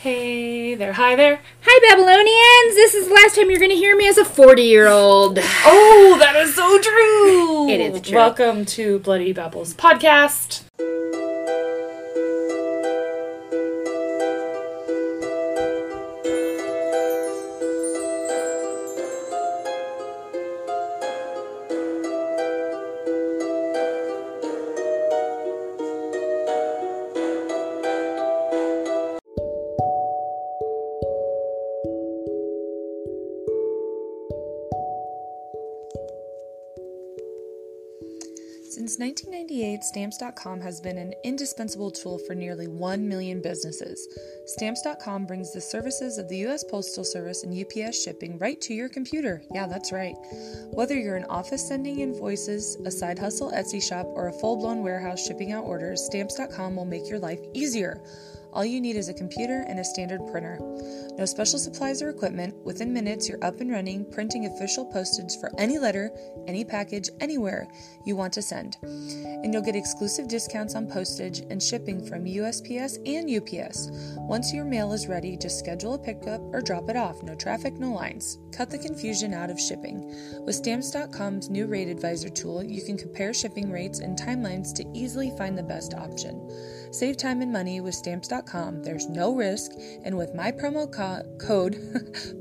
Hey there, hi there. Hi, Babylonians! This is the last time you're going to hear me as a 40 year old. Oh, that is so true. It is true. Welcome to Bloody Babbles podcast. Stamps.com has been an indispensable tool for nearly 1 million businesses. Stamps.com brings the services of the U.S. Postal Service and UPS shipping right to your computer. Yeah, that's right. Whether you're an office sending invoices, a side hustle Etsy shop, or a full blown warehouse shipping out orders, Stamps.com will make your life easier. All you need is a computer and a standard printer. No special supplies or equipment. Within minutes, you're up and running, printing official postage for any letter, any package, anywhere you want to send. And you'll get exclusive discounts on postage and shipping from USPS and UPS. Once your mail is ready, just schedule a pickup or drop it off. No traffic, no lines. Cut the confusion out of shipping. With Stamps.com's new rate advisor tool, you can compare shipping rates and timelines to easily find the best option. Save time and money with stamps.com. There's no risk, and with my promo co- code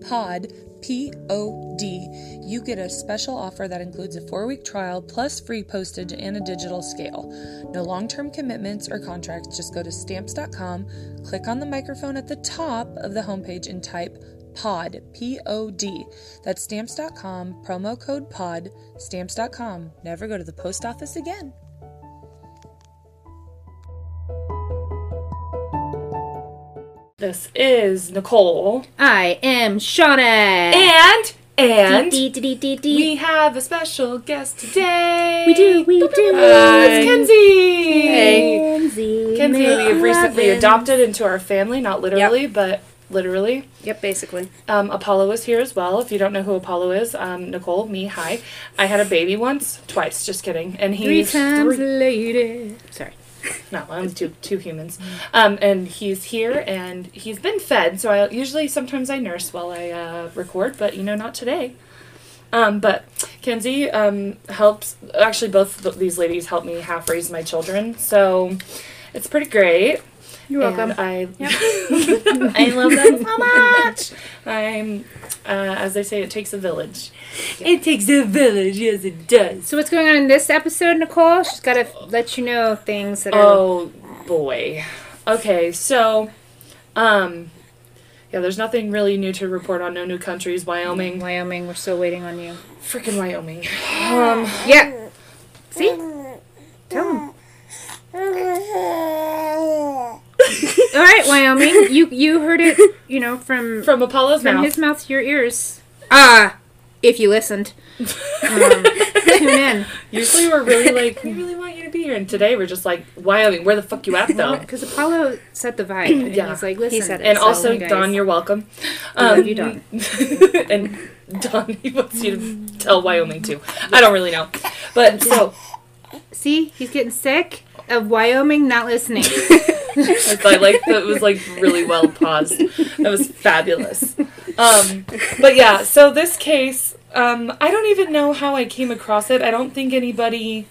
POD P O D, you get a special offer that includes a 4-week trial plus free postage and a digital scale. No long-term commitments or contracts. Just go to stamps.com, click on the microphone at the top of the homepage and type POD, P O D. That's stamps.com, promo code POD, stamps.com. Never go to the post office again. This is Nicole. I am Shauna. And, and Dee, dee, dee, we have a special guest today. We do, we do. Oh, it's Kenzie. Kenzie. Kenzie, we have recently adopted into our family, not literally, but literally. Yep, basically. Um, Apollo is here as well. If you don't know who Apollo is, um, Nicole, me, hi. I had a baby once, twice, just kidding. And Three times three- later. Sorry. No, I'm two two humans. Um, and he's here and he's been fed. So I usually sometimes I nurse while I uh, record, but you know not today. Um, but Kenzie um, helps. Actually, both th- these ladies help me half raise my children, so it's pretty great. You're welcome. And I I love them so much. I'm uh, as they say, it takes a village. It takes a village. Yes, it does. So what's going on in this episode, Nicole? She's got to let you know things that are. Oh boy. Okay, so um yeah, there's nothing really new to report on no new countries. Wyoming. Wyoming, we're still waiting on you. Freaking Wyoming. Um Yeah. See? Tell him. All right, Wyoming. You you heard it, you know, from from Apollo's from mouth. his mouth to your ears. Ah, if you listened. Um, tune in. Usually we're really like, we really want you to be here. And today we're just like, Wyoming, where the fuck you at though? Because Apollo set the vibe. And Yeah. he's like, listen. said it. And so, also, you guys- Don, you're welcome. I love you, Don. and Don, he wants you to tell Wyoming too. I don't really know. But so, See, he's getting sick of Wyoming not listening. I like that it was like really well paused. That was fabulous. Um, but yeah, so this case, um, I don't even know how I came across it. I don't think anybody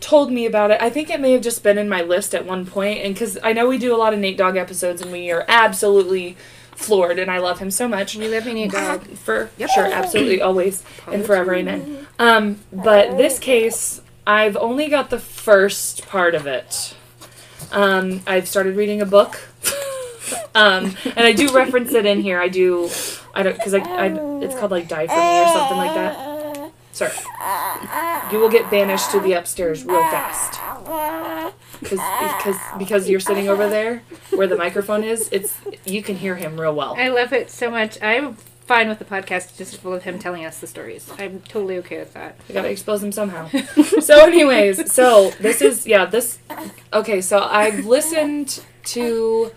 told me about it. I think it may have just been in my list at one point, and because I know we do a lot of Nate Dogg episodes, and we are absolutely floored, and I love him so much. we live in a dog. For sure, absolutely, always and forever, amen. Um, but this case, I've only got the first part of it. Um, I've started reading a book, um, and I do reference it in here. I do, I don't, because I, I, it's called like "Die for Me" or something like that. Sorry, you will get banished to the upstairs real fast. Because because because you're sitting over there where the microphone is, it's you can hear him real well. I love it so much. I'm fine with the podcast just full of him telling us the stories. I'm totally okay with that. We gotta expose him somehow. so, anyways, so this is yeah this. Okay, so I've listened to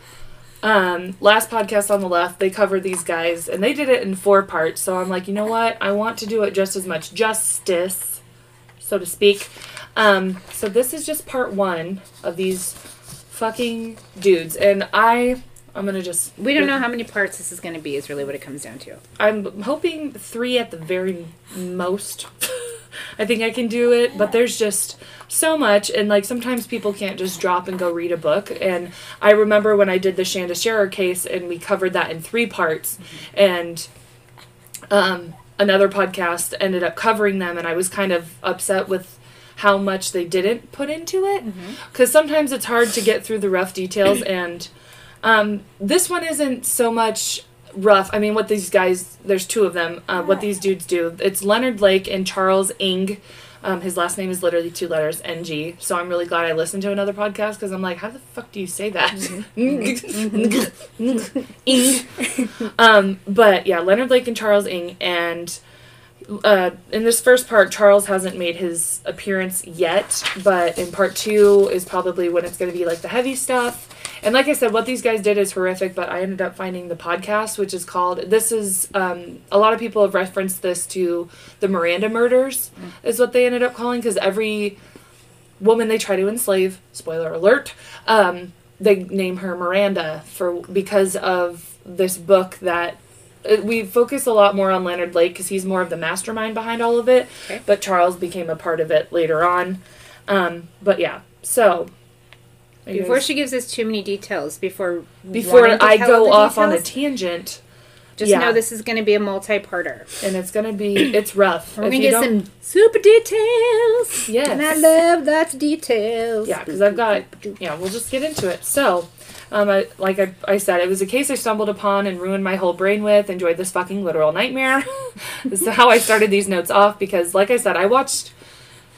um last podcast on the left. They covered these guys and they did it in four parts. So I'm like, you know what? I want to do it just as much justice, so to speak. Um, so this is just part one of these fucking dudes, and I I'm gonna just. We don't know how many parts this is going to be. Is really what it comes down to. I'm hoping three at the very most. I think I can do it, but there's just so much, and like sometimes people can't just drop and go read a book. And I remember when I did the Shanda Sharer case, and we covered that in three parts, and um, another podcast ended up covering them, and I was kind of upset with how much they didn't put into it because sometimes it's hard to get through the rough details and um, this one isn't so much rough. I mean what these guys there's two of them uh, what these dudes do. It's leonard lake and charles Ng um, his last name is literally two letters ng so i'm really glad i listened to another podcast because i'm like how the fuck do you say that? Ing um, but yeah leonard lake and charles Ng and uh, in this first part, Charles hasn't made his appearance yet, but in part two is probably when it's going to be like the heavy stuff. And like I said, what these guys did is horrific, but I ended up finding the podcast, which is called. This is um, a lot of people have referenced this to the Miranda murders, is what they ended up calling, because every woman they try to enslave, spoiler alert, um, they name her Miranda for because of this book that we focus a lot more on Leonard Lake because he's more of the mastermind behind all of it. Okay. But Charles became a part of it later on. Um, but yeah, so Before she gives us too many details, before before to I go off on a tangent, just yeah. know this is going to be a multi-parter. and it's gonna be it's rough. We're going to get some super details. Yes. And I love lots of details. Yeah, because I've got. Yeah, we'll just get into it. So, um, I, like I, I said, it was a case I stumbled upon and ruined my whole brain with. Enjoyed this fucking literal nightmare. this is how I started these notes off because, like I said, I watched.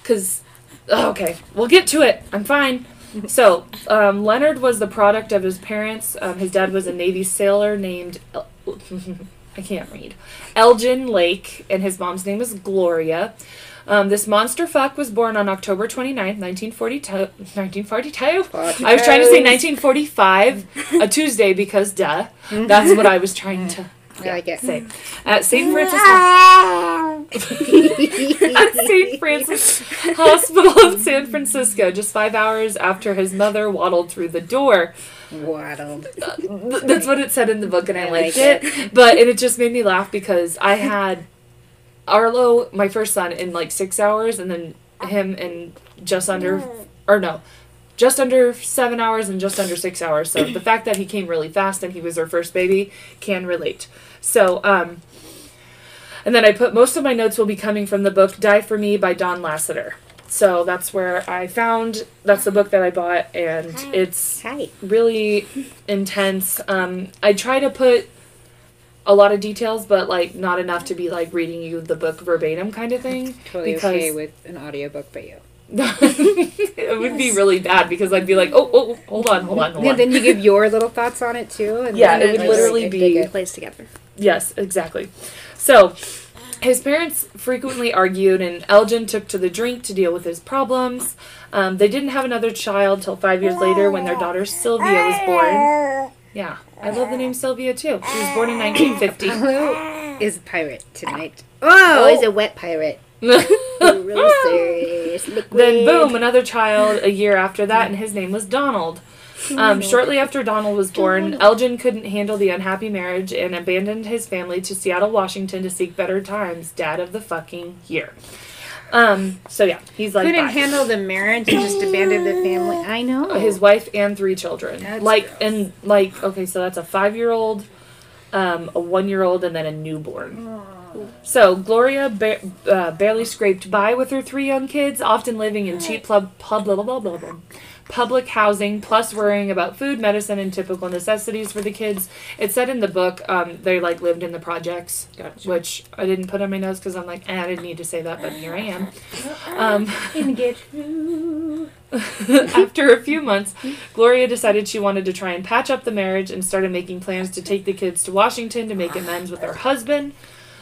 Because, okay, we'll get to it. I'm fine. So, um, Leonard was the product of his parents. Um, his dad was a Navy sailor named. El- I can't read. Elgin Lake, and his mom's name is Gloria. Um, this monster fuck was born on October 29th, 1942. 1942? I was trying to say 1945, a Tuesday, because duh. That's what I was trying to I like it. say. At St. Francis at St. Francis Hospital of San Francisco, just five hours after his mother waddled through the door. Waddled. Th- That's what it said in the book, and I, I liked like it. But and it just made me laugh because I had Arlo, my first son, in like six hours, and then him in just under, or no, just under seven hours and just under six hours. So the fact that he came really fast and he was our first baby can relate. So, um, and then I put most of my notes will be coming from the book Die for Me by Don Lasseter. So that's where I found that's the book that I bought, and it's Hi. really intense. Um, I try to put a lot of details, but like not enough to be like reading you the book verbatim kind of thing. Totally because okay with an audiobook by you. it would be really bad because I'd be like, oh, oh, hold on, hold on, hold Yeah, on. then you give your little thoughts on it too. And Yeah, then it would like, literally it- be- it plays together. Yes, exactly. So, his parents frequently argued, and Elgin took to the drink to deal with his problems. Um, they didn't have another child till five years later when their daughter Sylvia was born. Yeah, I love the name Sylvia too. She was born in 1950. Hello is a pirate tonight. Oh, he's a wet pirate. Then boom, another child a year after that, and his name was Donald. Um, shortly after Donald was born, Elgin couldn't handle the unhappy marriage and abandoned his family to Seattle, Washington to seek better times. Dad of the fucking year. Um, so yeah, he's like Couldn't bye. handle the marriage and just abandoned the family. I know. his wife and three children. That's like gross. and like okay, so that's a five year old, um, a one year old, and then a newborn. So Gloria ba- uh, barely scraped by with her three young kids, often living in cheap pub, pub blah, blah, blah, blah, blah, public housing, plus worrying about food, medicine, and typical necessities for the kids. It said in the book um, they like lived in the projects, which I didn't put on my notes because I'm like, eh, I didn't need to say that, but here I am. Um, After a few months, Gloria decided she wanted to try and patch up the marriage and started making plans to take the kids to Washington to make amends with her husband.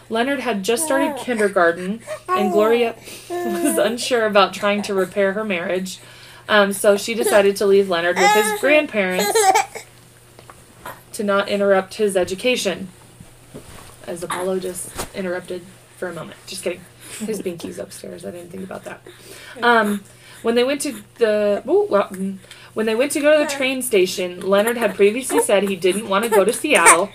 Leonard had just started kindergarten, and Gloria was unsure about trying to repair her marriage. Um, so she decided to leave Leonard with his grandparents to not interrupt his education. As Apollo just interrupted for a moment. Just kidding. His binky's upstairs. I didn't think about that. Um, when they went to the oh, well, mm, When they went to go to the train station, Leonard had previously said he didn't want to go to Seattle.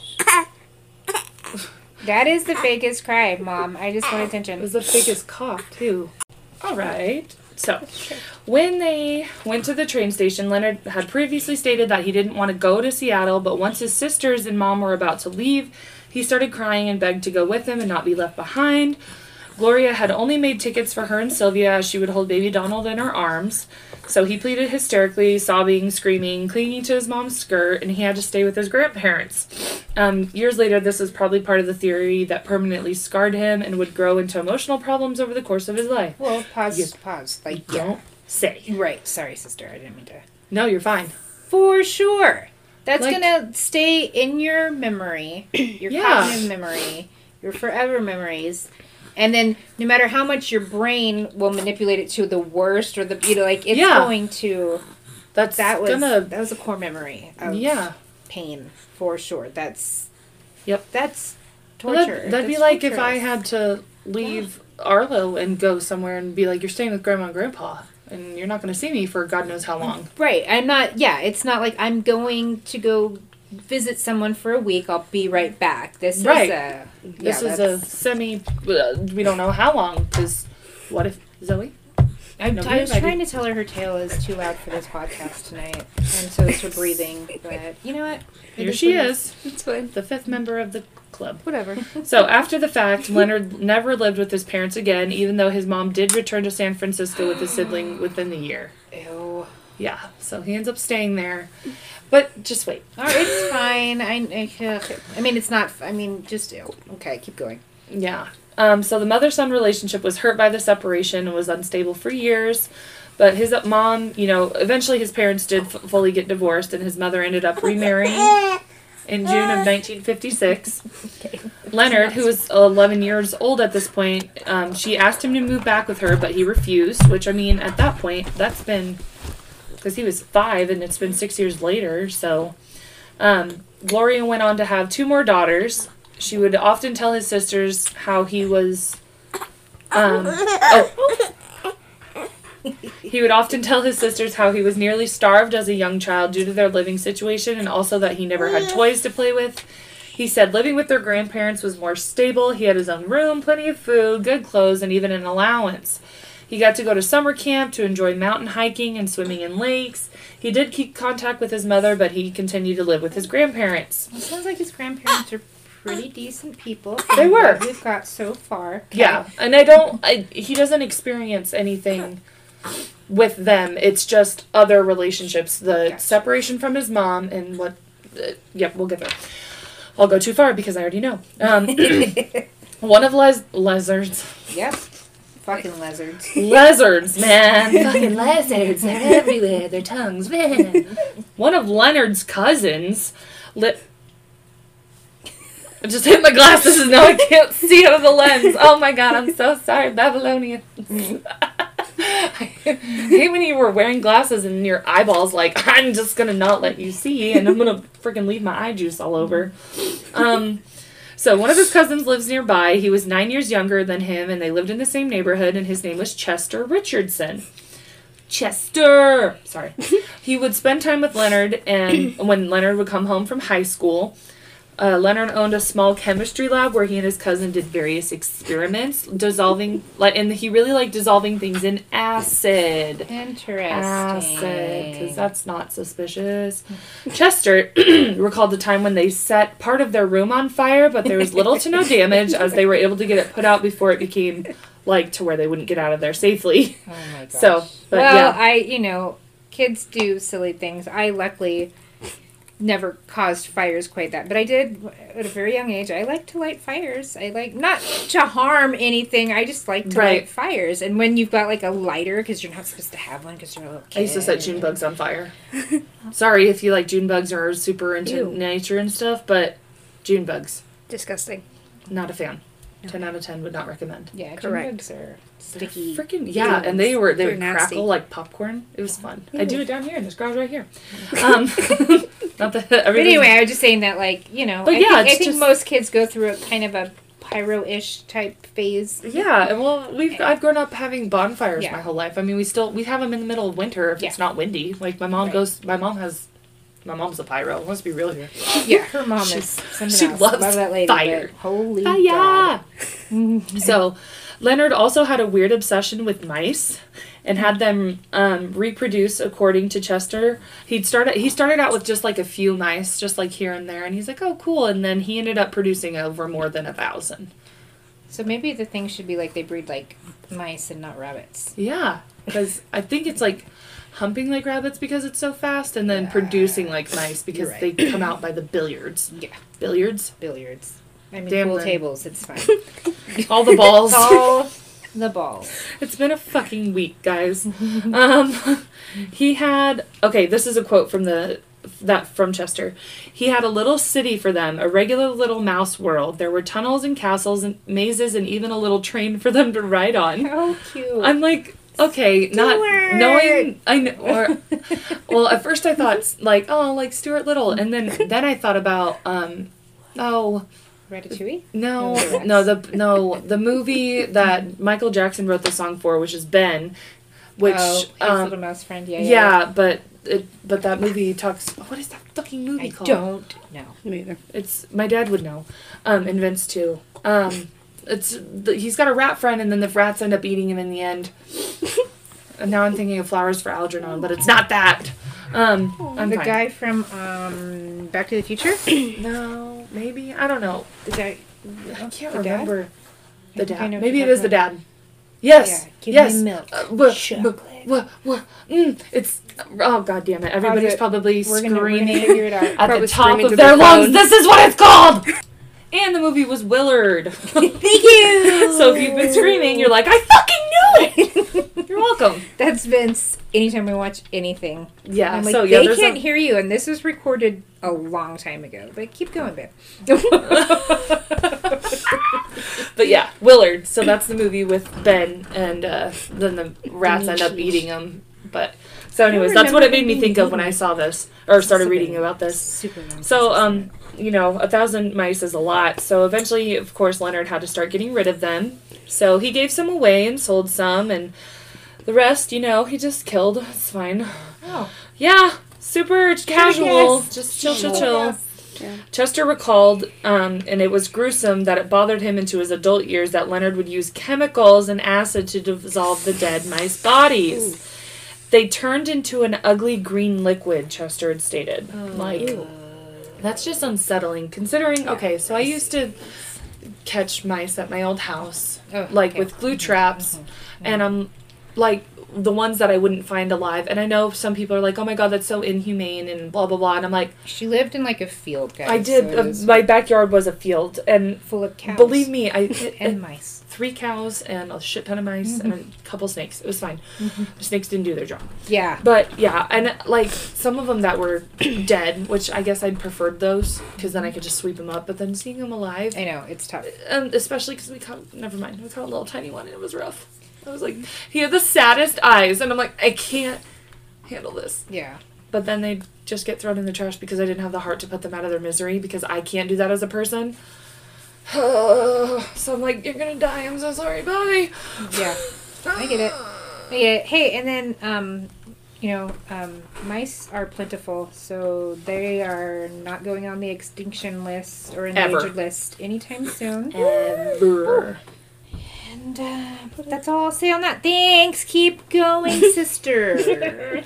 That is the fakest cry, Mom. I just want attention. It was the biggest cough, too. All right. So, when they went to the train station, Leonard had previously stated that he didn't want to go to Seattle, but once his sisters and mom were about to leave, he started crying and begged to go with them and not be left behind. Gloria had only made tickets for her and Sylvia as she would hold baby Donald in her arms. So he pleaded hysterically, sobbing, screaming, clinging to his mom's skirt, and he had to stay with his grandparents. Um, years later, this was probably part of the theory that permanently scarred him and would grow into emotional problems over the course of his life. Well, pause. You- Pause. Like, Don't yeah. say. Right. Sorry, sister. I didn't mean to. No, you're fine. For sure. That's Like- gonna stay in your memory, your Yeah. cognitive memory, your forever memories. And then no matter how much your brain will manipulate it to the worst or the you know, like it's Yeah. going to That's that was gonna. that was a core memory of Yeah. pain for sure. That's Yep. That's Well, torture. That'd, that'd be That's like if I had to leave Arlo and go somewhere and be like, "You're staying with Grandma and Grandpa, and you're not going to see me for God knows how long." Right. I'm not yeah, it's not like I'm going to go visit someone for a week. I'll be right back. This Right. is a This yeah, is a semi. Uh, we don't know how long because what if Zoe? I, Nobody I was trying to tell her her tail is too loud for this podcast tonight, and so is her breathing. But you know what? It Here she is, It's fine. the fifth member of the club. Whatever. So after the fact, Leonard never lived with his parents again, even though his mom did return to San Francisco with his sibling within the year. Ew. Yeah, so he ends up staying there. But just wait. All right, it's fine. I, I, I mean, it's not. I mean, just okay. Keep going. Yeah. Um, so the mother son relationship was hurt by the separation and was unstable for years. But his mom, you know, eventually his parents did f- fully get divorced, and his mother ended up remarrying in June of 1956. Leonard, who was 11 years old at this point, um, she asked him to move back with her, but he refused. Which I mean, at that point, that's been because he was five, and it's been six years later. So, um, Gloria went on to have two more daughters. She would often tell his sisters how he was. Um, oh. He would often tell his sisters how he was nearly starved as a young child due to their living situation and also that he never had toys to play with. He said living with their grandparents was more stable. He had his own room, plenty of food, good clothes, and even an allowance. He got to go to summer camp to enjoy mountain hiking and swimming in lakes. He did keep contact with his mother, but he continued to live with his grandparents. It sounds like his grandparents are pretty decent people. They were. We've got so far. Okay. Yeah, and I don't. I, he doesn't experience anything with them. It's just other relationships. The Gotcha. separation from his mom and what. Uh, yep, we'll get there. I'll go too far because I already know. Um, one of Les lizards, Yep. Fucking lizards. lizards, man, fucking lizards. They're everywhere. Their tongues, man. One of Leonard's cousins, lit. I just hit my glasses and now I can't see out of the lens. Oh my god, I'm so sorry, Babylonians. I hate when you were wearing glasses and your eyeballs like I'm just gonna not let you see and I'm gonna freaking leave my eye juice all over. Um, so one of his cousins lives nearby. He was nine years younger than him, and they lived in the same neighborhood. And his name was Chester Richardson. Chester. Sorry. he would spend time with Leonard, and when Leonard would come home from high school, uh, Leonard owned a small chemistry lab where he and his cousin did various experiments, dissolving like, and he really liked dissolving things in acid. Interesting. Acid, because that's not suspicious. Chester recalled the time when they set part of their room on fire, but there was little to no damage as they were able to get it put out before it became like to where they wouldn't get out of there safely. Oh my gosh. So, but well, yeah. I you know, kids do silly things. I luckily never caused fires quite that, but I did at a very young age. I like to light fires. I like not to harm anything. I just like to Right. light fires. And when you've got like a lighter, because you're not supposed to have one because you're a little kid. I used to set June bugs on fire. Sorry if you like June bugs or are super into Ew. nature and stuff, but June bugs, Disgusting. not a fan. Ten out of ten would not recommend. Yeah, Correct. bugs are sticky. Freaking yeah, and they were they They're would nasty. crackle like popcorn. It was fun. I do it down here in this garage right here. Um, not that But everything. anyway, I was just saying that, like, you know, But I yeah, think, I it's think just- most kids go through a kind of a pyro-ish type phase. Yeah, and well, we've I've grown up having bonfires Yeah. my whole life. I mean, we still we have them in the middle of winter if it's Yeah. not windy. Like my mom Right. goes, my mom has, my mom's a pyro. Let's be real here. Yeah, her mom She- is something she else. loves Love that lady. fire. but Holy God. so, Leonard also had a weird obsession with mice, and had them um, reproduce according to Chester. He'd started he started out with just like a few mice, just like here and there, and he's like, oh cool, and then he ended up producing over more than a thousand. So maybe the thing should be like they breed like mice and not rabbits. Yeah, because I think it's like humping like rabbits because it's so fast, and then Yeah. producing like mice because You're they come out by the billiards. Yeah, Billiards, billiards. I mean, Damn pool tables. It's fine. all the balls. All the balls. It's been a fucking week, guys. um, he had okay. This is a quote from the that from Chester. He had a little city for them, a regular little mouse world. There were tunnels and castles and mazes and even a little train for them to ride on. How cute. I'm like, okay, not knowing I know. Or, well, at first I thought like, oh, like Stuart Little, and then then I thought about um, oh. Ratatouille. No, No, the no, the no the movie that Michael Jackson wrote the song for, which is Ben, which oh, his um, little mouse friend. Yeah, yeah, yeah. but it, but that movie talks. What is that fucking movie I called? don't know. Me either. It's my dad would know. Um, and Vince too. Um, it's the, he's got a rat friend, and then the rats end up eating him in the end. and now I'm thinking of Flowers for Algernon, but it's not that. Um, I'm the fine. guy from um, Back to the Future. No, maybe I don't know. The guy. I can't The dad? remember. The I dad. Maybe it is the dad. Yes. Yeah, give yes. me milk. Uh, Chocolate. wha- wha- mm, it's oh god damn it! Everybody's probably We're gonna, we're gonna screaming figure it out. at Probably the top of their lungs. This is what it's called. And the movie was Willard. Thank you. so if you've been screaming, you're like, I fucking knew it. you're welcome. That's Vince. Anytime we watch anything, Yeah. I'm like, so yeah, they can't a- hear you, and this was recorded a long time ago. But keep going, babe. But yeah, Willard. So that's the movie with Ben, and uh, then the rats end up eating him. But so, anyways, that's what it made me think of when I saw this or started reading about this. Super. So, um, you know, a thousand mice is a lot. So eventually, of course, Leonard had to start getting rid of them. So he gave some away and sold some, and the rest, you know, he just killed. It's fine. Oh. Yeah, super casual. yes. Just chill, chill, Oh, chill. Yeah. Chester recalled, um, and it was gruesome that it bothered him into his adult years that Leonard would use chemicals and acid to dissolve the dead mice bodies. They turned into an ugly green liquid, Chester had stated. like, that's just unsettling. Considering, okay, so I used to catch mice at my old house, Oh, like okay. with glue traps, mm-hmm. Mm-hmm. and I'm like the ones that I wouldn't find alive. And I know some people are like, "Oh my god, that's so inhumane," and blah blah blah. And I'm like, She lived in like a field, guys. I did. so uh, my backyard was a field, and full of cows. believe me, I and mice. three cows and a shit ton of mice and a couple snakes. It was fine. The snakes didn't do their job. Yeah. But yeah, and like some of them that were dead, which I guess I'd preferred those because then I could just sweep them up. But then seeing them alive, I know it's tough. and especially because we caught never mind, we caught a little tiny one and it was rough. I was like, he had the saddest eyes, and I'm like, I can't handle this. Yeah. But then they just get thrown in the trash because I didn't have the heart to put them out of their misery because I can't do that as a person. so I'm like, you're gonna die. I'm so sorry. Bye. Yeah. I get it. Yeah. Hey, and then um, you know, um, mice are plentiful, so they are not going on the extinction list or endangered Ever. list anytime soon. Ever. And uh, that's all I'll say on that. Thanks. Keep going, sister.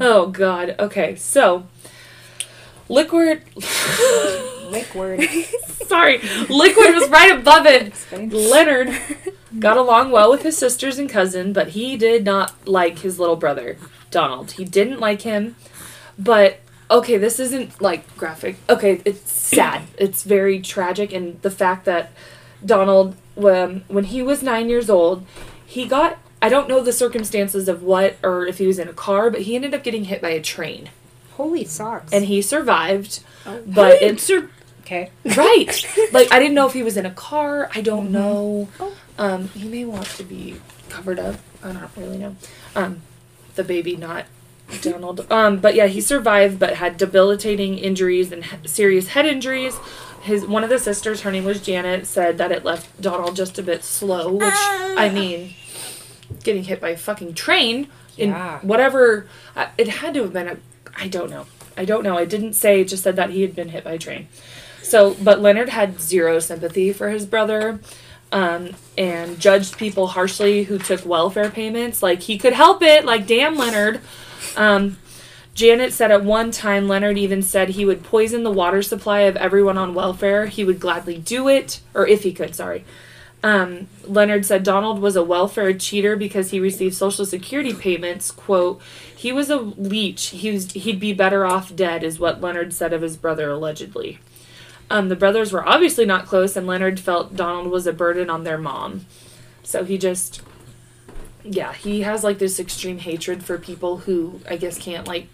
Oh God. Okay. So, liquid. Liquid. sorry, liquid was right above it. Leonard got along well with his sisters and cousin, but he did not like his little brother, Donald. He didn't like him, but okay, this isn't like graphic. Okay, it's sad. It's very tragic, and the fact that Donald, when when he was nine years old, he got. I don't know the circumstances of what or if he was in a car, but he ended up getting hit by a train, Holy socks. and he survived. But it sur- okay. Right. like I didn't know if he was in a car. I don't know. Oh. Um, he may want to be covered up. I don't really know. Um, the baby, not Donald. Um, but yeah, he survived, but had debilitating injuries and he- serious head injuries. His one of the sisters, her name was Janet, said that it left Donald just a bit slow, which I mean, getting hit by a fucking train in Yeah. whatever uh, it had to have been. A, I don't know. I don't know. I didn't say. It just said that he had been hit by a train. So, but Leonard had zero sympathy for his brother. Um, and judged people harshly who took welfare payments. Like he could help it. Like damn Leonard. Um, Janet said at one time Leonard even said he would poison the water supply of everyone on welfare. He would gladly do it, or if he could, sorry. Um, Leonard said Donald was a welfare cheater because he received Social Security payments. "Quote: He was a leech. He was, he'd be better off dead," is what Leonard said of his brother allegedly. Um, the brothers were obviously not close, and Leonard felt Donald was a burden on their mom. So he just, yeah, he has like this extreme hatred for people who I guess can't like,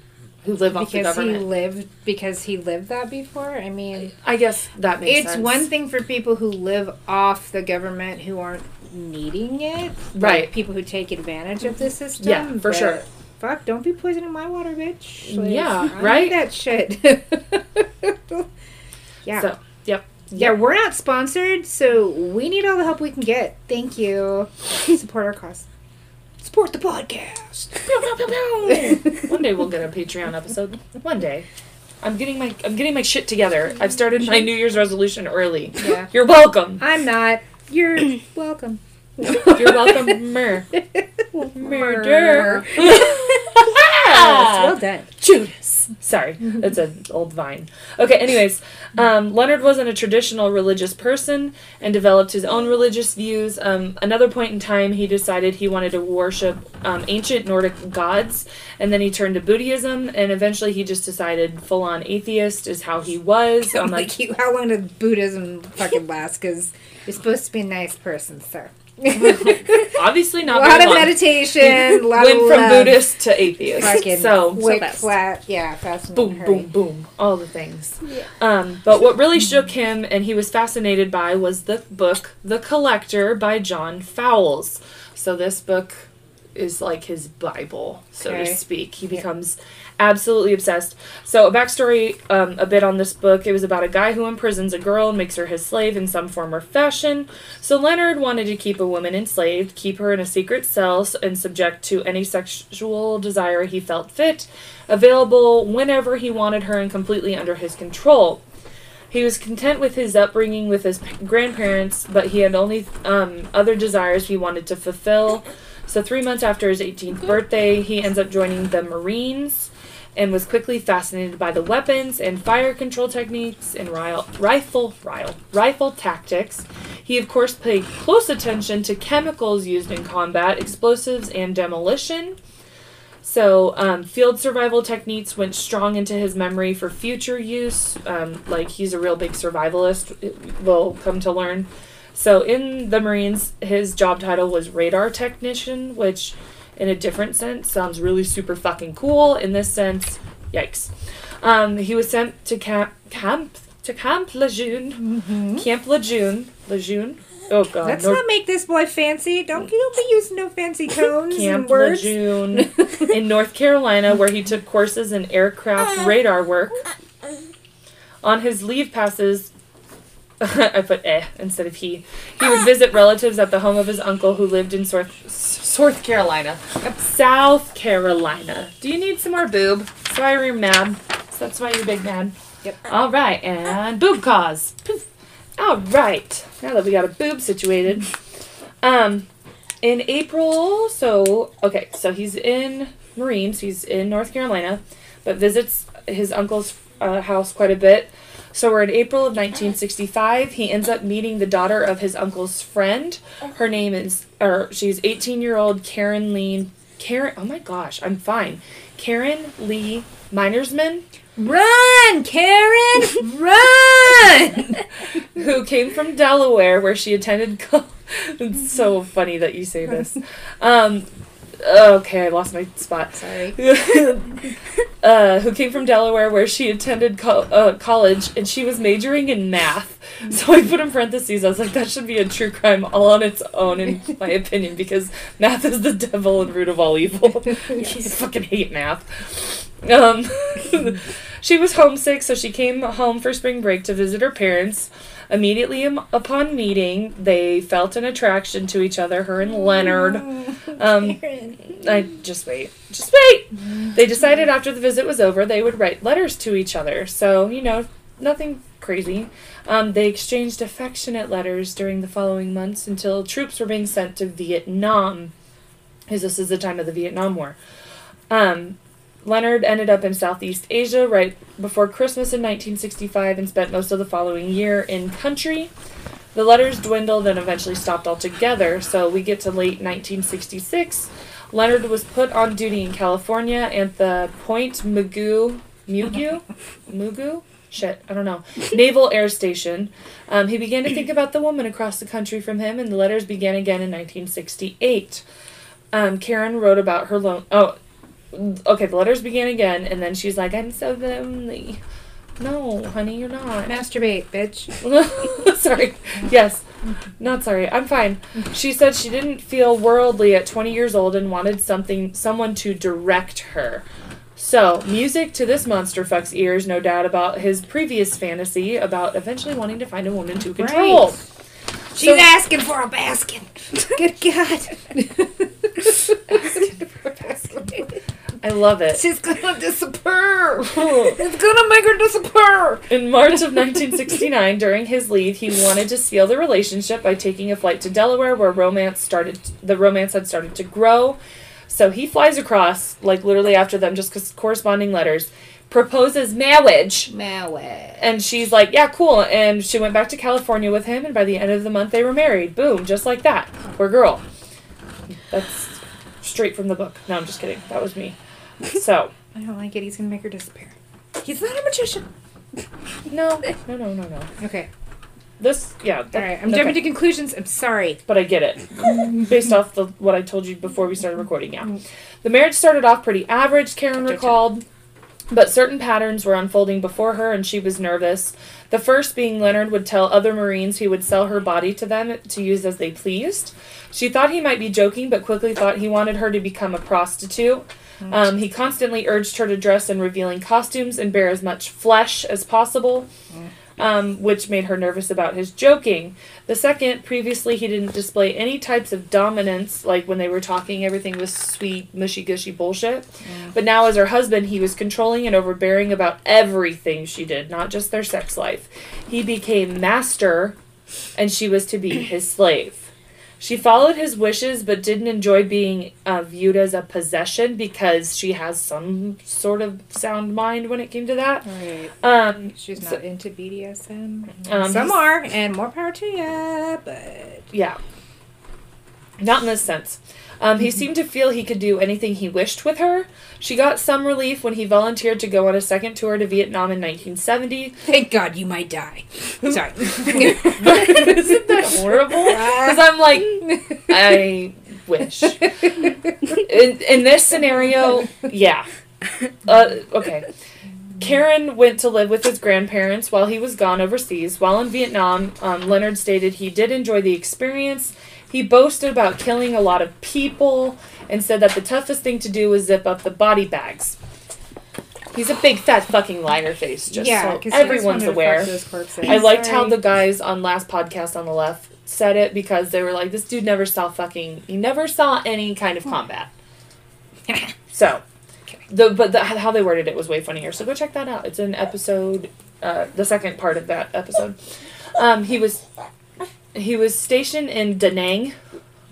who live off the because he government. lived because he lived that before. I mean, I guess that makes it's sense. one thing for people who live off the government who aren't needing it, like Right. people who take advantage of the system. Yeah, for but sure. Fuck! Don't be poisoning my water, bitch. Yeah, I need right? That shit. yeah. So, yep. Yeah, we're not sponsored, so we need all the help we can get. Thank you. Support our cause. Support the podcast. One day we'll get a Patreon episode. One day. I'm getting my I'm getting my shit together. I've started my New Year's resolution early. Yeah. You're welcome. I'm not. You're welcome. You're welcome. Murder. Yes, well done. Judas. Sorry, that's an old vine. Okay, anyways, um, Leonard wasn't a traditional religious person and developed his own religious views. Um, another point in time, he decided he wanted to worship um, ancient Nordic gods, and then he turned to Buddhism, and eventually he just decided full on atheist is how he was. I'm like, like, you, how long does Buddhism fucking last? Because you're supposed to be a nice person, sir. obviously not. a lot of long. meditation, lot Went of from love, Buddhist to atheist. fucking so quick, fast. flat, yeah, fast boom, boom, boom, all the things. Um, but what really shook him and he was fascinated by was the book The Collector by John Fowles. So this book is like his Bible, so Okay. to speak. He becomes absolutely obsessed. So a backstory um, a bit on this book. It was about a guy who imprisons a girl and makes her his slave in some form or fashion. So Leonard wanted to keep a woman enslaved, keep her in a secret cell, and subject to any sexual desire he felt fit, available whenever he wanted her and completely under his control. He was content with his upbringing with his grandparents, but he had only um, other desires he wanted to fulfill. So, three months after his 18th birthday, he ends up joining the Marines and was quickly fascinated by the weapons and fire control techniques and ri- rifle, rifle, rifle tactics. He, of course, paid close attention to chemicals used in combat, explosives, and demolition. So, um, field survival techniques went strong into his memory for future use. Um, like, he's a real big survivalist, we'll come to learn. So, in the Marines, his job title was radar technician, which, in a different sense, sounds really super fucking cool. In this sense, yikes. Um, he was sent to camp, camp to Camp Lejeune. Mm-hmm. Camp Lejeune. Lejeune? Oh, God. Let's not make this boy fancy. Don't you don't be using no fancy tones and Camp words. Lejeune in North Carolina, where he took courses in aircraft uh, radar work. Uh, uh. On his leave passes, I put eh instead of he. He would visit relatives at the home of his uncle who lived in South, South Carolina. South Carolina. Do you need some more boob? Why you're mad. So that's why you're big mad. Yep. All right, and boob cause. Poof. All right. Now that we got a boob situated, um, in April, so okay, so he's in Marines. He's in North Carolina, but visits his uncle's uh, house quite a bit. So we're in April of 1965. He ends up meeting the daughter of his uncle's friend. Her name is, or she's 18 year old Karen Lee. Karen, oh my gosh, I'm fine. Karen Lee Minersman, Run, Karen, run! who came from Delaware, where she attended. Co- it's so funny that you say this. Um, okay, I lost my spot. Sorry. uh, who came from Delaware, where she attended co- uh, college, and she was majoring in math. So I put in parentheses. I was like, that should be a true crime all on its own, in my opinion, because math is the devil and root of all evil. I fucking hate math. Um, She was homesick, so she came home for spring break to visit her parents. Immediately am- upon meeting, they felt an attraction to each other, her and Leonard. Um, I just wait. Just wait. They decided after the visit was over, they would write letters to each other. So, you know, nothing crazy. Um, they exchanged affectionate letters during the following months until troops were being sent to Vietnam, because this is the time of the Vietnam War. Um, Leonard ended up in Southeast Asia right before Christmas in 1965 and spent most of the following year in country. The letters dwindled and eventually stopped altogether, so we get to late 1966. Leonard was put on duty in California at the Point Mugu, Mugu, Mugu, shit, I don't know, Naval Air Station. Um, he began to think about the woman across the country from him, and the letters began again in 1968. Um, Karen wrote about her lone. Oh, okay. The letters began again, and then she's like, "I'm so lonely." No, honey, you're not. Masturbate, bitch. sorry. Yes. Not sorry. I'm fine. She said she didn't feel worldly at 20 years old and wanted something someone to direct her. So, music to this monster fucks ears, no doubt about his previous fantasy about eventually wanting to find a woman to control. Right. She's asking for a basket. Good God. I love it. She's gonna disappear. it's gonna make her disappear. In March of 1969, during his leave, he wanted to seal the relationship by taking a flight to Delaware, where romance started. The romance had started to grow. So he flies across, like literally after them, just because corresponding letters, proposes marriage, Marriage. and she's like, "Yeah, cool." And she went back to California with him, and by the end of the month, they were married. Boom, just like that. Poor girl. That's straight from the book. No, I'm just kidding. That was me. So I don't like it. He's gonna make her disappear. He's not a magician. no, no, no, no, no. Okay. This, yeah. All right. I'm jumping to conclusions. I'm sorry. but I get it based off the what I told you before we started recording. Yeah, mm. the marriage started off pretty average. Karen recalled, but certain patterns were unfolding before her, and she was nervous. The first being Leonard would tell other Marines he would sell her body to them to use as they pleased. She thought he might be joking, but quickly thought he wanted her to become a prostitute. Um, he constantly urged her to dress in revealing costumes and bear as much flesh as possible um, which made her nervous about his joking. The second, previously he didn't display any types of dominance, like when they were talking, everything was sweet, mushy gushy bullshit. But now, as her husband, he was controlling and overbearing about everything she did, not just their sex life. He became master, and she was to be his slave. She followed his wishes, but didn't enjoy being uh, viewed as a possession because she has some sort of sound mind when it came to that. Right. Um, She's So- not into BDSM. Um, Some are, and more power to ya. But Yeah. Not in this sense. Um, he seemed to feel he could do anything he wished with her. She got some relief when he volunteered to go on a second tour to Vietnam in 1970. thank God you might die. Sorry. Isn't that horrible? Because I'm like, I wish. In, in this scenario, yeah. Uh, okay. Karen went to live with his grandparents while he was gone overseas. While in Vietnam, um, Leonard stated he did enjoy the experience. He boasted about killing a lot of people and said that the toughest thing to do was zip up the body bags. He's a big fat fucking liar face, just yeah, so 'cause he just everyone's wanted to fuck aware. I liked how the guys on last podcast on the left said it because they were like, "This dude never saw fucking. He never saw any kind of combat." so, the but the, how they worded it was way funnier. So go check that out. It's an episode, uh, the second part of that episode. Um, he was he was stationed in Da Nang,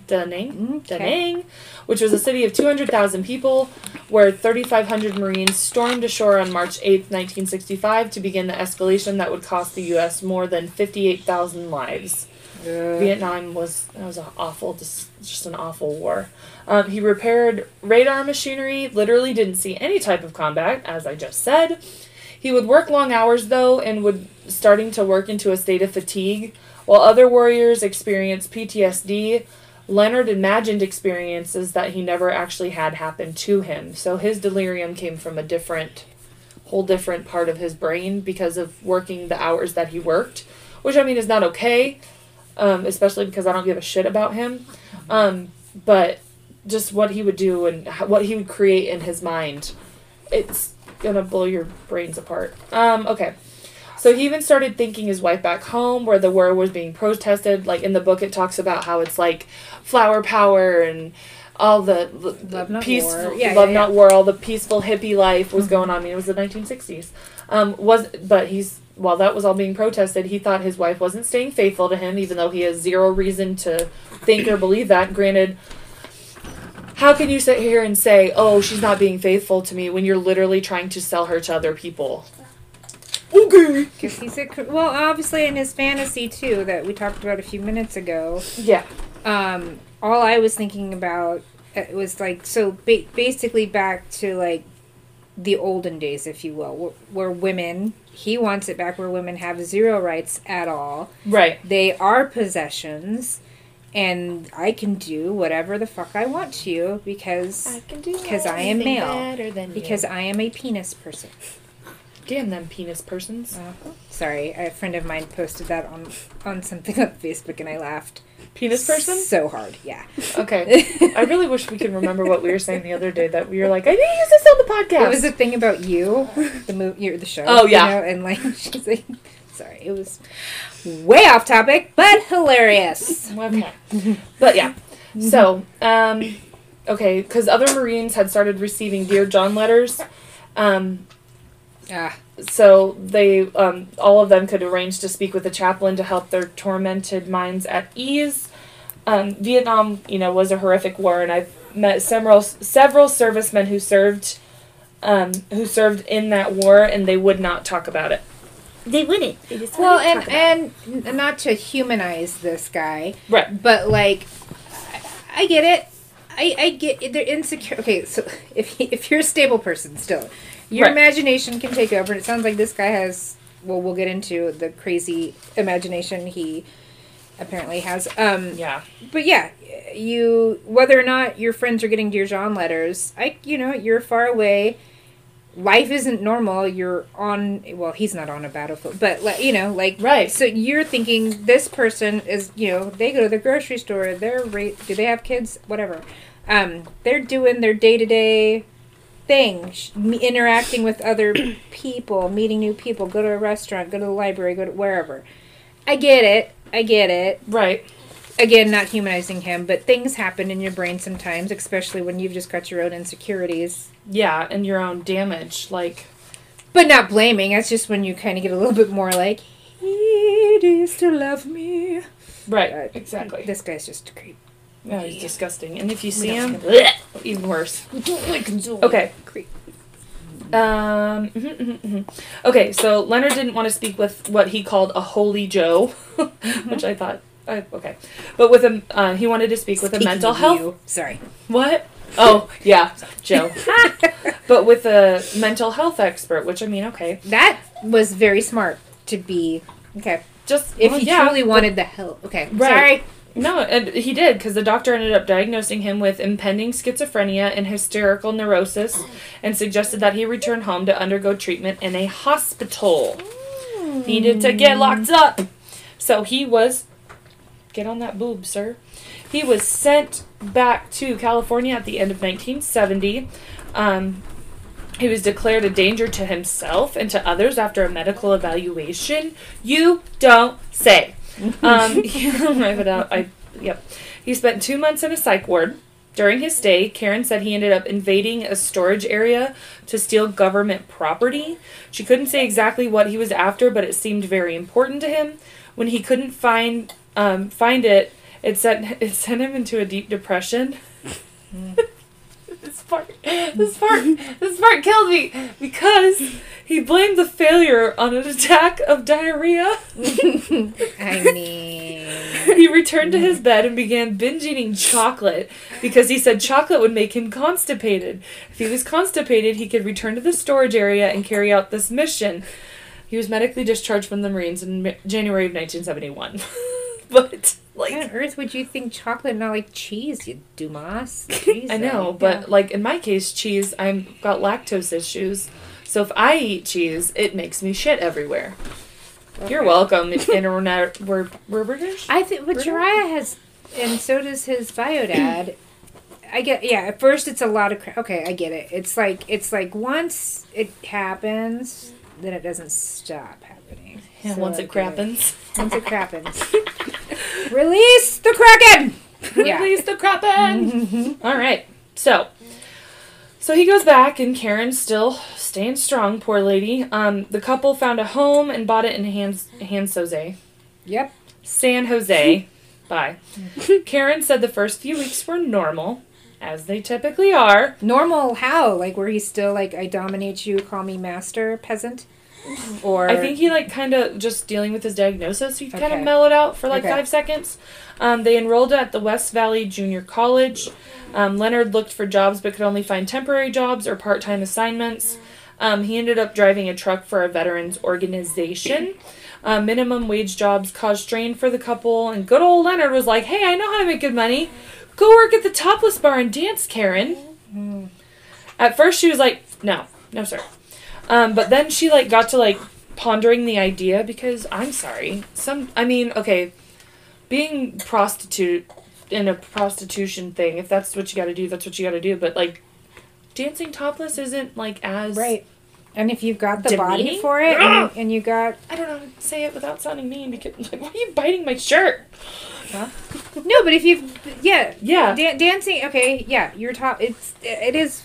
Da Nang, Da Nang, which was a city of 200,000 people, where 3,500 Marines stormed ashore on March 8, 1965, to begin the escalation that would cost the U.S. more than 58,000 lives. Vietnam was that was an awful, just, just an awful war. Um, he repaired radar machinery. Literally didn't see any type of combat, as I just said. He would work long hours though, and would starting to work into a state of fatigue. While other warriors experienced PTSD, Leonard imagined experiences that he never actually had happen to him. So his delirium came from a different, whole different part of his brain because of working the hours that he worked, which I mean is not okay um, especially because I don't give a shit about him. Um, but just what he would do and what he would create in his mind, it's gonna blow your brains apart. Um, okay. So he even started thinking his wife back home, where the war was being protested. Like in the book, it talks about how it's like flower power and all the, the Love Not War. Yeah, love yeah, not yeah. war, all the peaceful hippie life was going on. I mean, it was the 1960s. Um, was but he's while that was all being protested, he thought his wife wasn't staying faithful to him, even though he has zero reason to think or believe that. Granted, how can you sit here and say, "Oh, she's not being faithful to me," when you're literally trying to sell her to other people? Okay. Because he's a, well, obviously in his fantasy too that we talked about a few minutes ago. Yeah. um, all I was thinking about uh, was like so ba- basically back to like the olden days, if you will, wh- where women he wants it back where women have zero rights at all. Right. They are possessions, and I can do whatever the fuck I want to you because can do because I am male because I am a penis person. damn them penis persons. Uh-huh. Sorry, a friend of mine posted that on on something on Facebook, and I laughed. Penis person. so hard. Yeah. Okay. I really wish we could remember what we were saying the other day. That we were like, I need to use this on the podcast. It was a thing about you, the movie, the show. Oh, yeah. you know, and like she's like, sorry, it was way off topic, but hilarious. Okay. but yeah. So, um, okay, because other Marines had started receiving Dear John letters. Um, Ah, so they, um, all of them could arrange to speak with a chaplain to help their tormented minds at ease. Um, Vietnam, you know, was a horrific war, and I've met several several servicemen who served, um, who served in that war, and they would not talk about it. They wouldn't. They just well, wouldn't and talk about and not to humanize this guy, right. but like, I, I get it. I, I get they're insecure. Okay, so if if you're a stable person still, your Right. imagination can take over, and it sounds like this guy has. Well, we'll get into the crazy imagination he apparently has. Um, Yeah. but yeah, you whether or not your friends are getting Dear John letters, I you know you're far away. Life isn't normal. You're on. Well, he's not on a battlefield, but like you know, like Right. So you're thinking this person is you know they go to the grocery store. They're ra- do they have kids? Whatever. Um, they're doing their day to day thing, sh- me- interacting with other people, meeting new people. Go to a restaurant. Go to the library. Go to wherever. I get it. I get it Right. Again not humanizing him but things happen in your brain sometimes especially when you've just got your own insecurities Yeah, and your own damage. Like, but not blaming that's just when you kind of get a little bit more like "Hey, do you still love me right. Uh, exactly. this guy's just a creep Yeah, he's disgusting. And if you see him, even worse. we don't like him so Okay. creep Um. mhm, mhm, mhm. Okay, so Leonard didn't want to speak with what he called a holy Joe, which I thought. I, okay, but with a uh, he wanted to speak with a Speaking mental of health. you- sorry What? Oh yeah, Joe. but with a mental health expert, which I mean, okay, that was very smart to be okay just if well, he yeah, truly wanted the help okay Right. sorry No, and he did because the doctor ended up diagnosing him with impending schizophrenia and hysterical neurosis, and suggested that he return home to undergo treatment in a hospital. Needed to get locked up, so he was. Get on that boob, sir. He was sent back to California at the end of 1970. Um, he was declared a danger to himself and to others after a medical evaluation. You don't say. Um, I have out. I yep. He spent two months in a psych ward. During his stay, Karen said he ended up invading a storage area to steal government property. She couldn't say exactly what he was after, but it seemed very important to him. When he couldn't find um, find it, it sent it sent him into a deep depression. this part, this part, this part killed me because he blamed the failure on an attack of diarrhea. i mean He returned to his bed and began binge eating chocolate because he said chocolate would make him constipated. If he was constipated, he could return to the storage area and carry out this mission. He was medically discharged from the Marines in January of 1971. but, why on earth would you think chocolate not like cheese you dumas I know, but yeah. like in my case, cheese, I've got lactose issues. So if I eat cheese, it makes me shit everywhere. You're welcome, internet. We're, we're British. I think, but? Jariah has, and so does his bio dad. I get yeah. At first, it's a lot of cra- okay. I get it. It's like it's like once it happens, then it doesn't stop happening. Yeah, So once it crappens. Once it crappens, release the kraken. Yeah. Release the crappin! All right. So, so he goes back, and Karen's still staying strong. Poor lady. Um, the couple found a home and bought it in Hans Hans Jose, Yep. San Jose. Bye. Karen said the first few weeks were normal, as they typically are. Normal how? Like where he's still like I dominate you, call me master, peasant. Or I think he like kind of just dealing with his diagnosis. He kind of Okay. mellowed out for like Okay. five seconds. Um, they enrolled at the West Valley Junior College. Um, Leonard looked for jobs but could only find temporary jobs or part time assignments. Um, he ended up driving a truck for a veterans organization. Uh, minimum wage jobs caused strain for the couple, and good old Leonard was like, "Hey, I know how to make good money. Go work at the topless bar and dance, Karen." At first, she was like, "No, no, sir." Um, but then she like got to like pondering the idea because I'm sorry. Some I mean, okay, being prostitute in a prostitution thing, if that's what you got to do, that's what you got to do. But like dancing topless isn't like as right. And if you've got the body for it, and, and you got I don't know how to say it without sounding mean because like why are you biting my shirt? Huh? no, but if you've yeah Yeah. Dan- dancing okay yeah you're top it's it is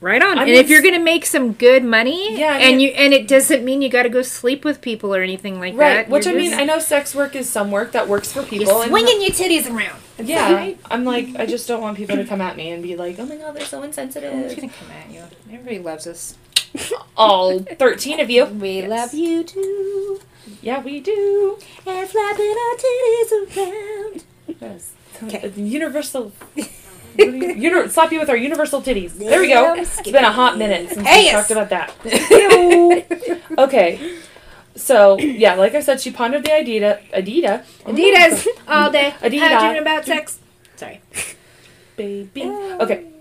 right on I and mean, if you're gonna make some good money Yeah, I and you and it doesn't mean you got to go sleep with people or anything like Right. that Which I You're mean, just- I know sex work is some work that works for people. you're and- swinging your titties around yeah, Right? I'm like, I just don't want people to come at me and be like, "Oh my god, they're so Who's insensitive." gonna come at you everybody loves us All thirteen of you. we Yes. love you too Yeah, we do. and flapping our titties around Yes. Okay. Uh, Universal. Uni- slap you with our universal titties. There we go. It's been a hot minute since we talked about that. okay. So yeah, like I said, she pondered the idea. Adidas. Adidas all day Adidas. How dreaming about sex sorry Baby. Okay.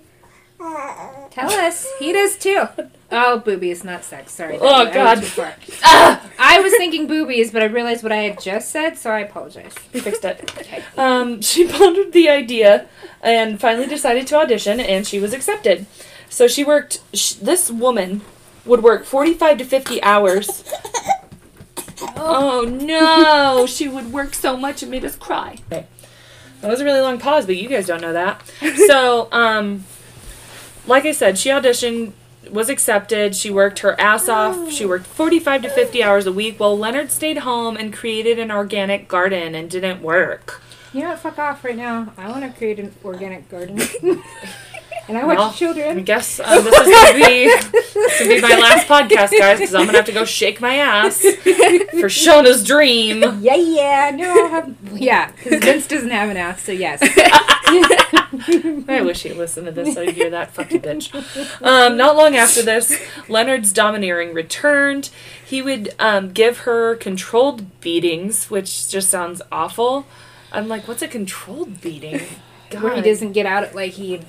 Tell us he does too oh boobies not sex sorry Oh, I God. Ah! I was thinking boobies, but I realized what I had just said, so I apologize. We fixed it. Okay. Um, she pondered the idea and finally decided to audition, and she was accepted. So she worked. Sh- this woman would work forty-five to fifty hours. Oh no! She would work so much it made us cry. That was a really long pause, but you guys don't know that. So, um, like I said, she auditioned, was accepted. She worked her ass off. She worked 45 to 50 hours a week while Leonard stayed home and created an organic garden and didn't work. You know what? Fuck off right now. I want to create an organic garden. and I watch Well, I children. guess um, this is gonna be this will be my last podcast, guys, because I'm gonna have to go shake my ass for Shauna's dream. Yeah, yeah. No, I'll have. Yeah, because Vince doesn't have an ass, so yes. I wish he listened to this so he'd hear that fucking bitch. Um, not long after this, Leonard's domineering returned. He would um, give her controlled beatings, which just sounds awful. I'm like, what's a controlled beating? Where he doesn't get out, like he.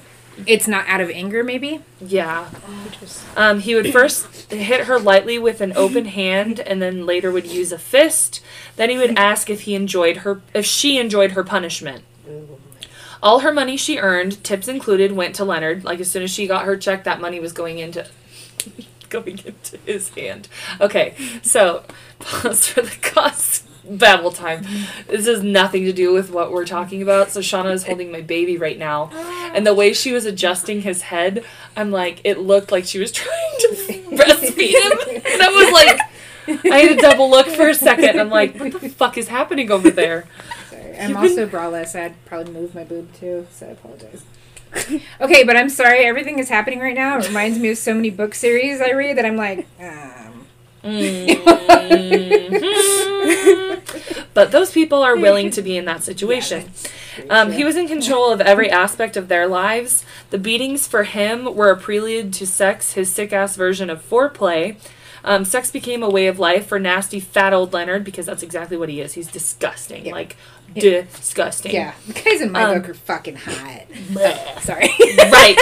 It's not out of anger, maybe? Yeah. Um, he would first hit her lightly with an open hand, and then later would use a fist. Then he would ask if he enjoyed her, if she enjoyed her punishment. All her money she earned, tips included, went to Leonard. Like as soon as she got her check, that money was going into going into his hand. Okay, so pause for the cost. Babble time. This has nothing to do with what we're talking about. So Shauna is holding my baby right now, and the way she was adjusting his head, I'm like, it looked like she was trying to breastfeed him, and I was like, I had to double look for a second. I'm like, what the fuck is happening over there? Sorry. I'm also braless. I'd probably move my boob too, so I apologize. okay, but I'm sorry. Everything is happening right now. It reminds me of so many book series I read that I'm like, um, Mhm. But those people are willing to be in that situation. Um, he was in control of every aspect of their lives. The beatings for him were a prelude to sex, his sick ass version of foreplay. Um, sex became a way of life for nasty fat old Leonard because that's exactly what he is. He's disgusting, Yeah. like disgusting. yeah, the guys in my Um, book are fucking hot. Sorry. right.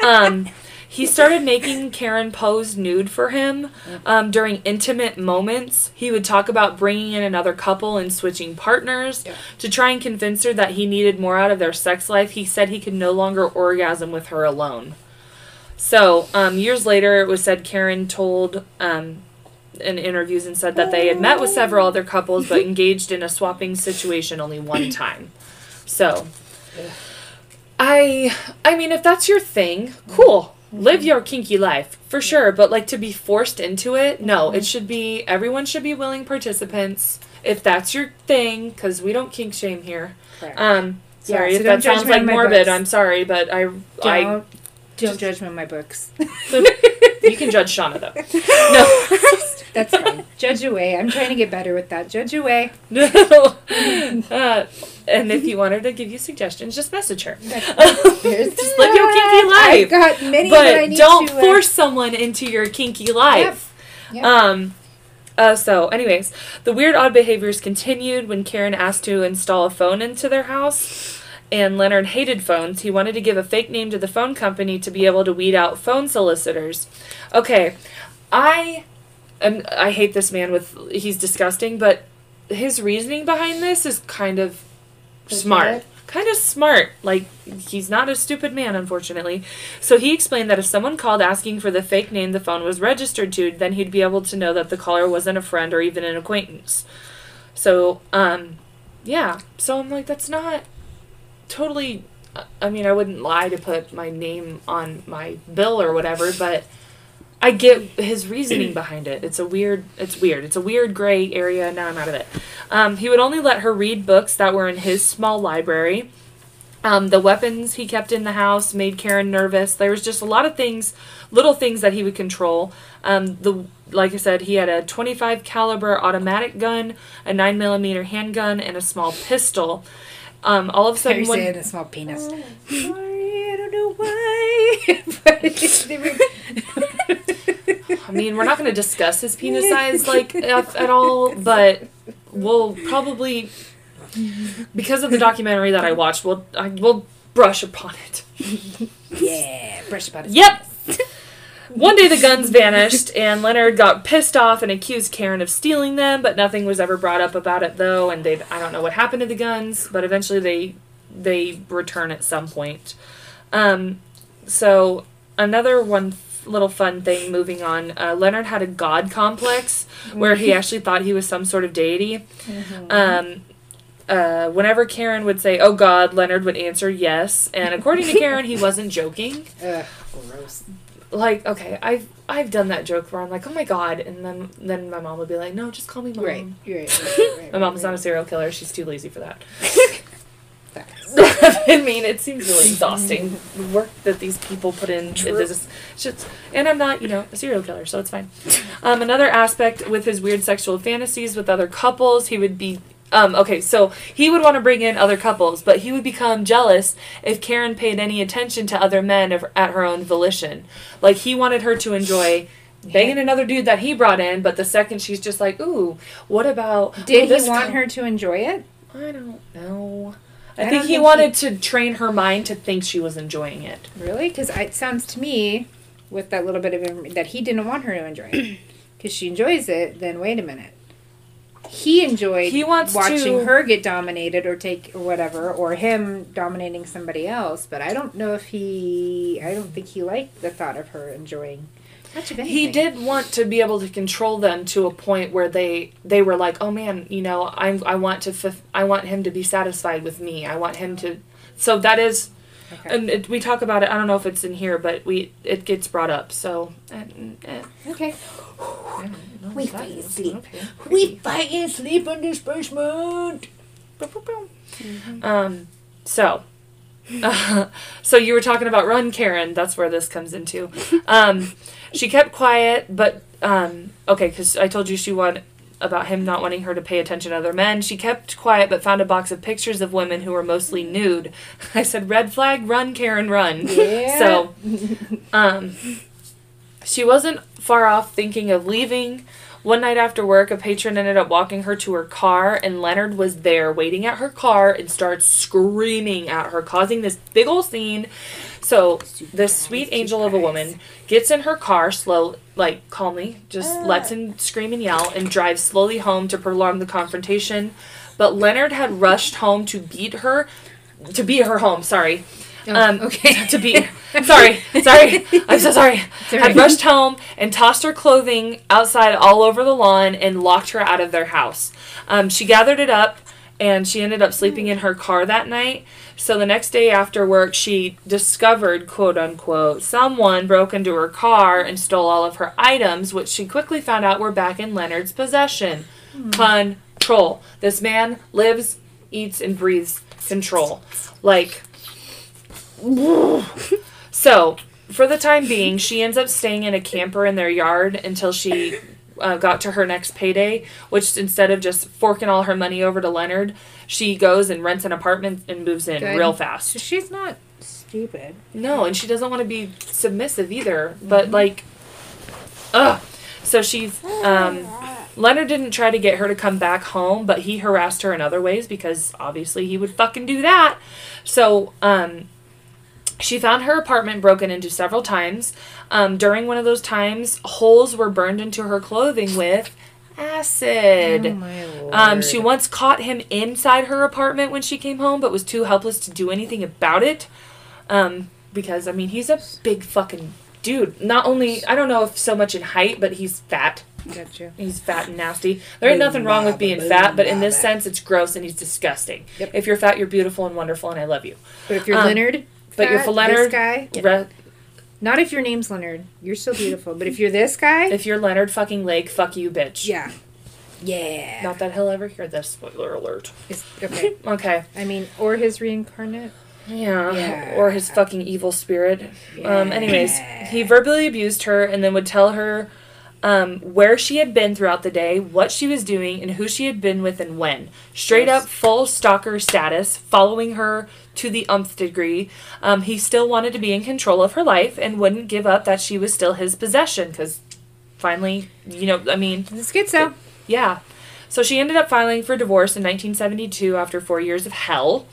um, he started making Karen pose nude for him um, during intimate moments. He would talk about bringing in another couple and switching partners Yeah. to try and convince her that he needed more out of their sex life. He said he could no longer orgasm with her alone. So, um, years later, it was said Karen told um, in interviews and said that they had met with several other couples but engaged in a swapping situation only one time. So, I I mean if that's your thing, cool. Live your kinky life for sure, but like to be forced into it, no. It should be everyone should be willing participants if that's your thing cuz we don't kink shame here. Um sorry Yeah, so if that sounds like morbid, books. I'm sorry, but I I don't judge me on my books. you can judge Shauna though. No. That's fine. Judge away. I'm trying to get better with that. Judge away. No. Uh, and if you want her to give you suggestions, just message her. Just live your kinky I've life. got many But need don't to, uh, force someone into your kinky life. Yep. Um uh, so anyways, the weird odd behaviors continued when Karen asked to install a phone into their house. And Leonard hated phones. He wanted to give a fake name to the phone company to be able to weed out phone solicitors. Okay, I am I hate this man with he's disgusting, but his reasoning behind this is kind of smart. Legit? Kind of smart. Like he's not a stupid man, unfortunately. So he explained that if someone called asking for the fake name the phone was registered to, then he'd be able to know that the caller wasn't a friend or even an acquaintance. So, um, yeah. So I'm like, that's not totally. I mean, I wouldn't lie to put my name on my bill or whatever, but I get his reasoning behind it. It's a weird. It's weird. It's a weird gray area. Now I'm out of it. Um, he would only let her read books that were in his small library. Um, the weapons he kept in the house made Karen nervous. There was just a lot of things, little things that he would control. Um, the like I said, he had a 25 caliber automatic gun, a 9 millimeter handgun, and a small pistol. Um, all of a sudden, when, saying a small penis. Sorry, I don't know why. were- I mean, we're not going to discuss his penis size like at, at all, but we'll probably because of the documentary that I watched, we'll I, we'll brush upon it. yeah, brush about it. Yep. One day the guns vanished, and Leonard got pissed off and accused Karen of stealing them, but nothing was ever brought up about it though, and they I don't know what happened to the guns, but eventually they they return at some point. Um, so another one little fun thing moving on uh, leonard had a god complex where he actually thought he was some sort of deity um, uh, whenever karen would say oh god leonard would answer yes and according to karen he wasn't joking Ugh, gross. Like okay i've i've done that joke where i'm like oh my god and then then my mom would be like no just call me mom Right, you're right. right, right, right my mom's not a serial killer she's too lazy for that I mean, it seems really exhausting. The work that these people put in. It is just, just- and I'm not, you know, a serial killer, so it's fine. Um, another aspect with his weird sexual fantasies with other couples, he would be. Um, okay, so he would want to bring in other couples, but he would become jealous if Karen paid any attention to other men of, at her own volition. Like, he wanted her to enjoy banging another dude that he brought in, but the second she's just like, ooh, what about. Did oh, he want guy- her to enjoy it? I don't know. I I, think he think wanted to train her mind to think she was enjoying it. Really? Because it sounds to me, with that little bit of that he didn't want her to enjoy it. Because she enjoys it, then wait a minute. He enjoyed He wants watching to- her get dominated or take or whatever, or him dominating somebody else. But I don't know if he. I don't think he liked the thought of her enjoying much of anything. He did want to be able to control them to a point where they they were like, "Oh man, you know, I I want to I want him to be satisfied with me. I want him to." So that is Okay. and it, we talk about it. I don't know if it's in here, but we it gets brought up. So eh, eh. okay. We fight and sleep. We fight and sleep in this basement. Um, so, so you were talking about Run Karen. That's where this comes into. Um, she kept quiet, but um, okay, because I told you she wanted about him not wanting her to pay attention to other men. She kept quiet, but found a box of pictures of women who were mostly nude. I said, "Red flag, run, Karen, run." Yeah. So, um, she wasn't far off thinking of leaving One night after work, a patron ended up walking her to her car, and Leonard was there waiting at her car and starts screaming at her, causing this big old scene. So this sweet angel of a woman gets in her car slow, like calmly, just ah. lets him scream and yell, and drives slowly home to prolong the confrontation. But Leonard had rushed home to beat her, to beat her home. Sorry, um, okay. to beat. Sorry, sorry. I'm so sorry. all Had rushed home and tossed her clothing outside all over the lawn and locked her out of their house. Um, she gathered it up and she ended up sleeping in her car that night. So the next day after work, she discovered, quote unquote, someone broke into her car and stole all of her items, which she quickly found out were back in Leonard's possession. Control. This man lives, eats, and breathes control. Like, so, for the time being, she ends up staying in a camper in their yard until she uh, got to her next payday, which instead of just forking all her money over to Leonard, she goes and rents an apartment and moves in Good. real So fast. she's not stupid. No, and she doesn't want to be submissive either, but like, ugh. So she's, um, Leonard didn't try to get her to come back home, but he harassed her in other ways because obviously he would fucking do that. So, um, she found her apartment broken into several times. Um, during one of those times, holes were burned into her clothing with acid. Oh my lord. Um, she once caught him inside her apartment when she came home, but was too helpless to do anything about it. Um, because I mean, he's a big fucking dude. Not only I don't know if so much in height, but he's fat. Gotcha. He's fat and nasty. There ain't nothing wrong with being fat, but in this sense, it's gross and he's disgusting. Yep. If you're fat, you're beautiful and wonderful, and I love you. But if you're Um, Leonard, but you're for Leonard, guy, Re- not if your name's Leonard, you're still beautiful. But if you're this guy, if you're Leonard fucking Lake, fuck you, bitch. yeah, yeah. Not that he'll ever hear this. Spoiler alert. It's- okay. Okay. I mean, or his reincarnate. Yeah. Yeah. Or his fucking evil spirit. Um, Yeah. anyways, he verbally abused her and then would tell her um, where she had been throughout the day, what she was doing, and who she had been with and when. Straight Yes. up full stalker status, following her to the umpth degree. Um, he still wanted to be in control of her life and wouldn't give up that she was still his possession because finally, you know, I mean, It's schizo. yeah. So she ended up filing for divorce in 1972 after four years of hell.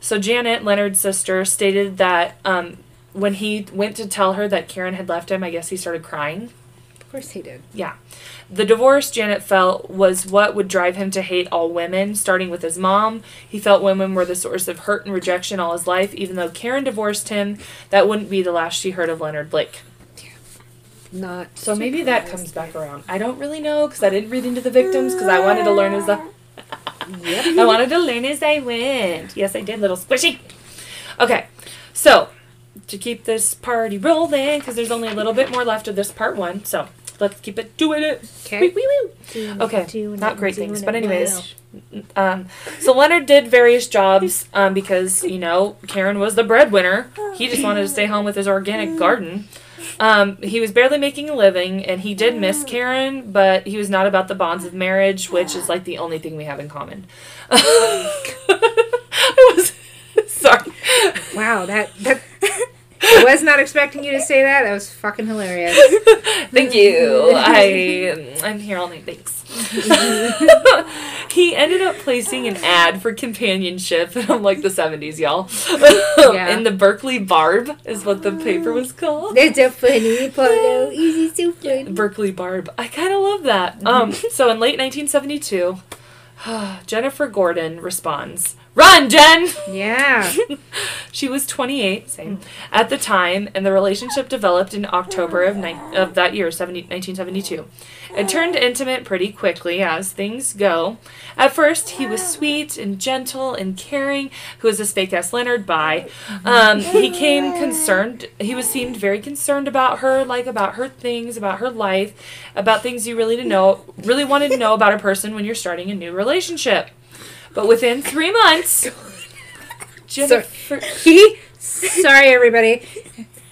So Janet, Leonard's sister, stated that um, when he went to tell her that Karen had left him, I guess he started crying. Course he did. Yeah. The divorce, Janet felt, was what would drive him to hate all women, starting with his mom. He felt women were the source of hurt and rejection all his life. Even though Karen divorced him, that wouldn't be the last she heard of Leonard Lake. Not. So maybe that comes back around. I don't really know because I didn't read into the victims because I wanted to learn as I, Yep. I wanted to learn as I went. Yes, I did, little squishy. Okay, so to keep this party rolling because there's only a little bit more left of this part one, so let's keep it doing it. Okay. Okay, not great things, but anyways. Um, so Leonard did various jobs um, because you know Karen was the breadwinner. He just wanted to stay home with his organic garden. Um, he was barely making a living, and he did miss Karen, but he was not about the bonds of marriage, which is like the only thing we have in common. I was sorry. Wow, that that. I was not expecting you to say that. That was fucking hilarious. Thank you. I I'm here all night. Thanks. he ended up placing an ad for companionship from like the 70s, y'all. Yeah. In the Berkeley Barb is what the paper was called. That's a funny photo. Easy so funny. Berkeley Barb. I kind of love that. Um, so in late 1972, Jennifer Gordon responds, "Run, Jen." Yeah. She was 28, same, at the time, and the relationship developed in October of, ni- of that year, 70, 1972. It turned intimate pretty quickly, as things go. At first, he was sweet and gentle and caring, who was this fake ass Leonard by. Um, he came concerned, he was seemed very concerned about her, like about her things, about her life, about things you really to know, really wanted to know about a person when you're starting a new relationship. But within three months, Jennifer. He. Sorry, everybody.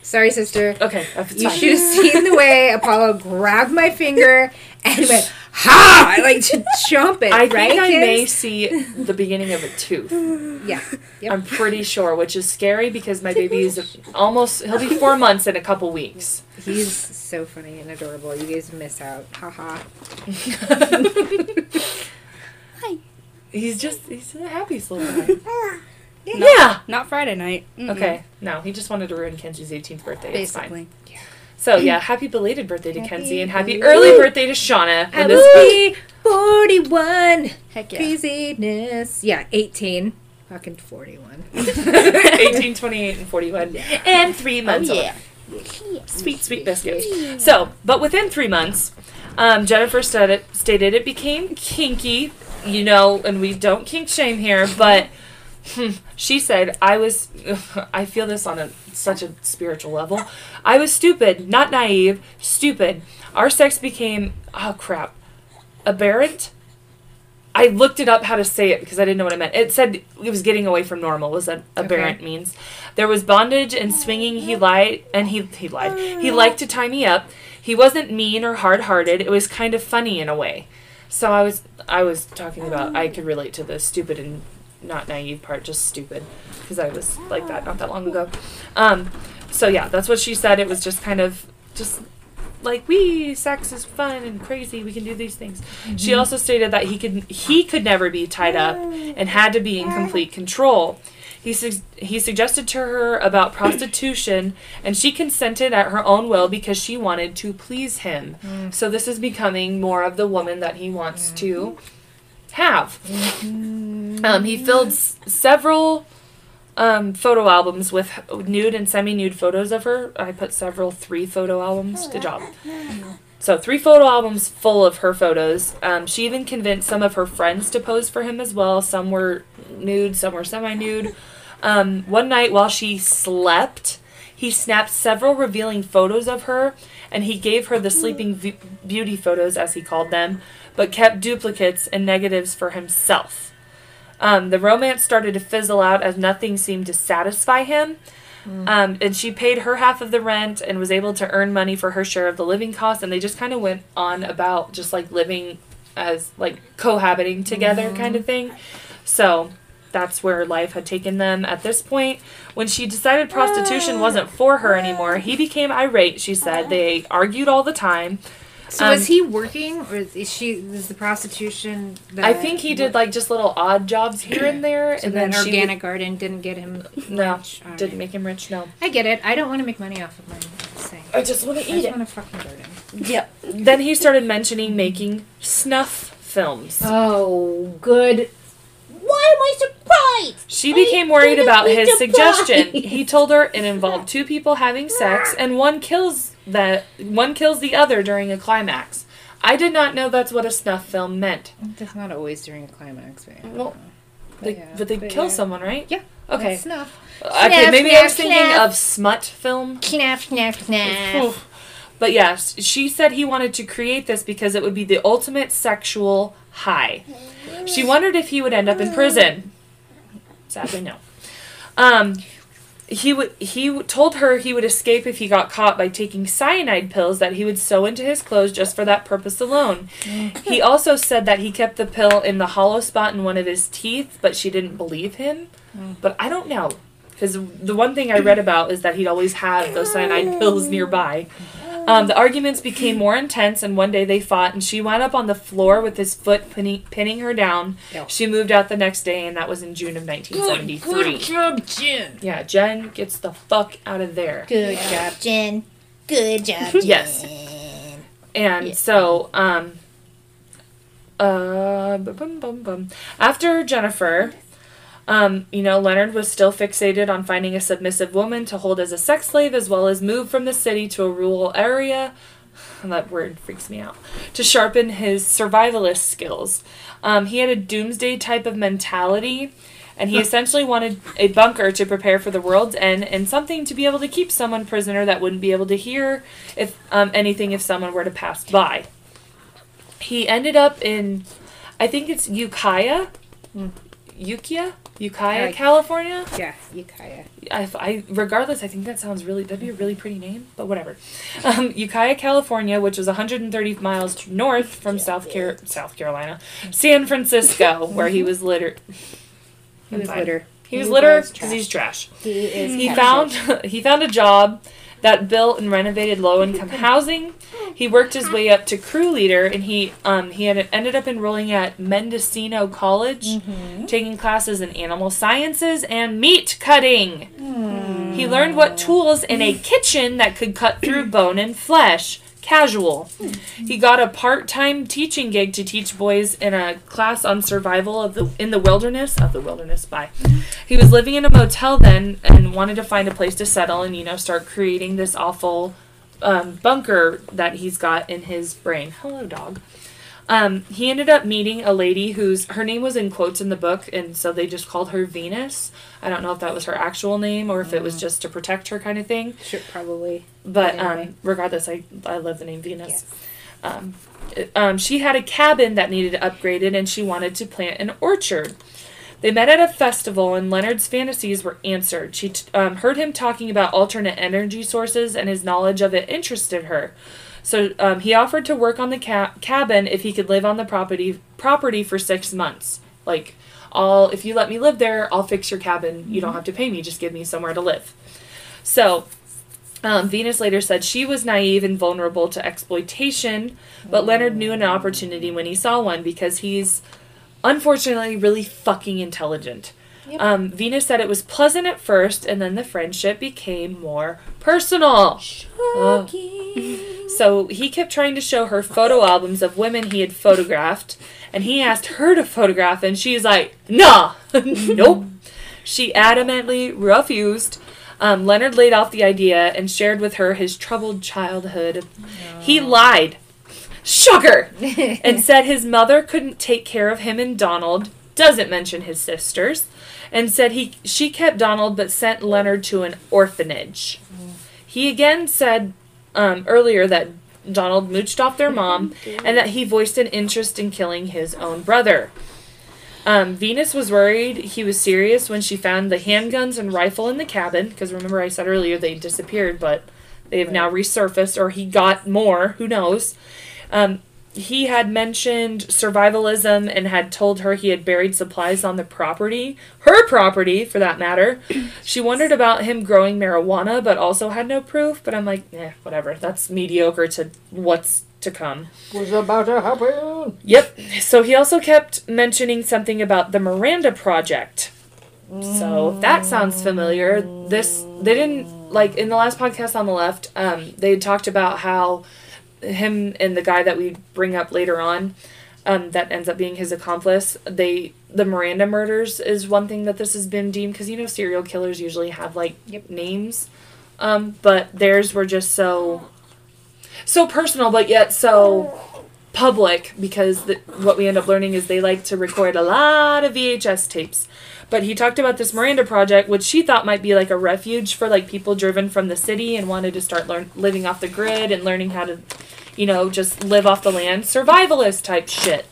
Sorry, sister. Okay, You should have seen the way Apollo grabbed my finger and went, ha! I like to jump it. I right, think I may see the beginning of a tooth. Yeah. Yep. I'm pretty sure, which is scary because my baby is almost, he'll be four months in a couple weeks. He's so funny and adorable. You guys miss out. Haha. He's just, he's a happy little guy. Yeah. Yeah. Not Friday night. Mm-mm. Okay. No, he just wanted to ruin Kenzie's 18th birthday. It's fine. Basically. So yeah, happy belated birthday to Happy Kenzie and happy belated- early birthday to Shauna. I When will this, be 41. Heck yeah. Craziness. Yeah, 18. Fucking 41. 18, 28, and 41. And three months Oh, old. yeah. Sweet, sweet biscuits. So, but within three months, um, Jennifer stated, stated it became kinky, you know, and we don't kink shame here, but she said, I was, I feel this on a such a spiritual level. I was stupid, not naive, stupid. Our sex became, oh crap, aberrant? I looked it up how to say it because I didn't know what it meant. It said it was getting away from normal. Was that aberrant means? There was bondage and swinging. He lied and he he lied. He liked to tie me up. He wasn't mean or hard hearted. It was kind of funny in a way. So I was I was talking about I could relate to the stupid and not naive part, just stupid because I was like that not that long ago. Um, so yeah, that's what she said. It was just kind of just like we sex is fun and crazy we can do these things she also stated that he could he could never be tied up and had to be in complete control he, su- he suggested to her about prostitution and she consented at her own will because she wanted to please him so this is becoming more of the woman that he wants to have um, he filled s- several um, photo albums with nude and semi-nude photos of her. I put several three photo albums. Good job. So three photo albums full of her photos. Um, she even convinced some of her friends to pose for him as well. Some were nude, some were semi-nude. Um, one night while she slept, he snapped several revealing photos of her, and he gave her the sleeping v- beauty photos, as he called them, but kept duplicates and negatives for himself. Um, the romance started to fizzle out as nothing seemed to satisfy him. Mm. Um, and she paid her half of the rent and was able to earn money for her share of the living costs. And they just kind of went on about just like living as like cohabiting together mm. kind of thing. So that's where life had taken them at this point. When she decided prostitution wasn't for her anymore, he became irate, she said. Uh-huh. They argued all the time. So Um, is he working, or is she? Is the prostitution? The, I think he did like just little odd jobs here and there. So and then then she would- organic garden didn't get him. No, much. All didn't right. make him rich. No, I get it. I don't want to make money off of my I'm just saying. I just want to I eat just it. want a fucking garden. Yep. Then he started mentioning making snuff films. Oh, good. Why am I surprised? She became worried about his Surprise! suggestion. He told her it involved two people having sex and one kills that one kills the other during a climax. I did not know that's what a snuff film meant. That's not always during a climax, but, Well, but They, yeah, but they but kill yeah. someone, right? Yeah. Okay. Snuff. Okay, Snuff, maybe I was thinking snuff. of smut film. Snuff, snuff, snuff. But yes, she said he wanted to create this because it would be the ultimate sexual high. She wondered if he would end up in prison. Sadly, no. Um, he would. He told her he would escape if he got caught by taking cyanide pills that he would sew into his clothes just for that purpose alone. He also said that he kept the pill in the hollow spot in one of his teeth, but she didn't believe him. Mm. But I don't know. Because the one thing I read about is that he'd always have those cyanide pills nearby. Um, the arguments became more intense, and one day they fought, and she wound up on the floor with his foot pinning, pinning her down. Ew. She moved out the next day, and that was in June of 1973. Good job, Jen. Yeah, Jen gets the fuck out of there. Good job, Jen. Good job, Jen. Yes. And Yeah. so, um, uh, bum, bum, bum, bum. after Jennifer, um, you know, Leonard was still fixated on finding a submissive woman to hold as a sex slave, as well as move from the city to a rural area. That word freaks me out. To sharpen his survivalist skills. Um, he had a doomsday type of mentality, and he essentially wanted a bunker to prepare for the world's end and something to be able to keep someone prisoner that wouldn't be able to hear if um, anything if someone were to pass by. He ended up in, I think it's Ukiah. Ukiah, Ukiah, like- California. Yeah, Ukiah. I, I regardless, I think that sounds really that'd be a really pretty name, but whatever. Um, Ukiah, California, which is 130 miles north from South Car- South Carolina, San Francisco, where he was litter. He was litter. He was litter because he's trash. He is. He found he found a job that built and renovated low income housing. He worked his way up to crew leader, and he um, he had ended up enrolling at Mendocino College, Mm-hmm. taking classes in animal sciences and meat cutting. He learned what tools in a kitchen that could cut through bone and flesh. Casual. He got a part-time teaching gig to teach boys in a class on survival of the in the wilderness of the wilderness. Bye. He was living in a motel then and wanted to find a place to settle and you know start creating this awful um, bunker that he's got in his brain. Hello, dog. Um, he ended up meeting a lady whose her name was in quotes in the book, and so they just called her Venus. I don't know if that was her actual name or if it was just to protect her kind of thing. Sure, probably. But Anyway. um, regardless, I I love the name Venus. Yes. Um, um, she had a cabin that needed upgraded, and she wanted to plant an orchard. They met at a festival, and Leonard's fantasies were answered. She t- um, heard him talking about alternate energy sources, and his knowledge of it interested her. So um, he offered to work on the ca- cabin if he could live on the property property for six months. Like, I'll if you let me live there, I'll fix your cabin. You don't have to pay me; just give me somewhere to live. So um, Venus later said she was naive and vulnerable to exploitation, but Leonard knew an opportunity when he saw one because he's unfortunately really fucking intelligent. Yep. Um, Venus said it was pleasant at first, and then the friendship became more personal. Oh. So he kept trying to show her photo albums of women he had photographed, and he asked her to photograph, and she's like, nah, nope. She adamantly refused. Um, Leonard laid off the idea and shared with her his troubled childhood. He lied. Shocker! and said his mother couldn't take care of him and Donald, doesn't mention his sisters, and said he she kept Donald but sent Leonard to an orphanage. He again said um, earlier that Donald mooched off their mom and that he voiced an interest in killing his own brother. Um, Venus was worried he was serious when she found the handguns and rifle in the cabin because remember I said earlier they disappeared, but they have now resurfaced or he got more. Who knows? Um, he had mentioned survivalism and had told her he had buried supplies on the property, her property for that matter. she wondered about him growing marijuana, but also had no proof. But I'm like, eh, whatever. That's mediocre to what's to come. What's about to happen? Yep. So he also kept mentioning something about the Miranda Project. So that sounds familiar, this they didn't like in the last podcast on the left. Um, they had talked about how him and the guy that we bring up later on, um, that ends up being his accomplice. They the Miranda murders is one thing that this has been deemed because you know serial killers usually have like Yep. names, um, but theirs were just so so personal, but yet so public because the, what we end up learning is they like to record a lot of VHS tapes. But he talked about this Miranda project, which she thought might be like a refuge for like people driven from the city and wanted to start learn living off the grid and learning how to, you know, just live off the land, survivalist type shit.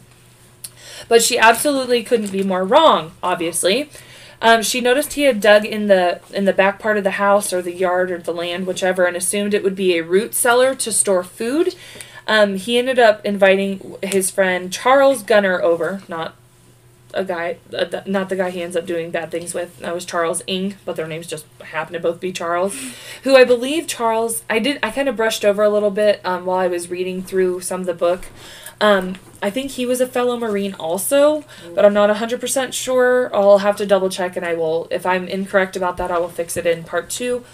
But she absolutely couldn't be more wrong. Obviously, um, she noticed he had dug in the in the back part of the house or the yard or the land, whichever, and assumed it would be a root cellar to store food. Um, he ended up inviting his friend Charles Gunnar over, not a guy, th- not the guy he ends up doing bad things with. That was Charles Ng, but their names just happen to both be Charles. Who I believe Charles, I did, I kind of brushed over a little bit um, while I was reading through some of the book. Um, I think he was a fellow Marine also, but I'm not 100% sure. I'll have to double check and I will, if I'm incorrect about that, I will fix it in part two.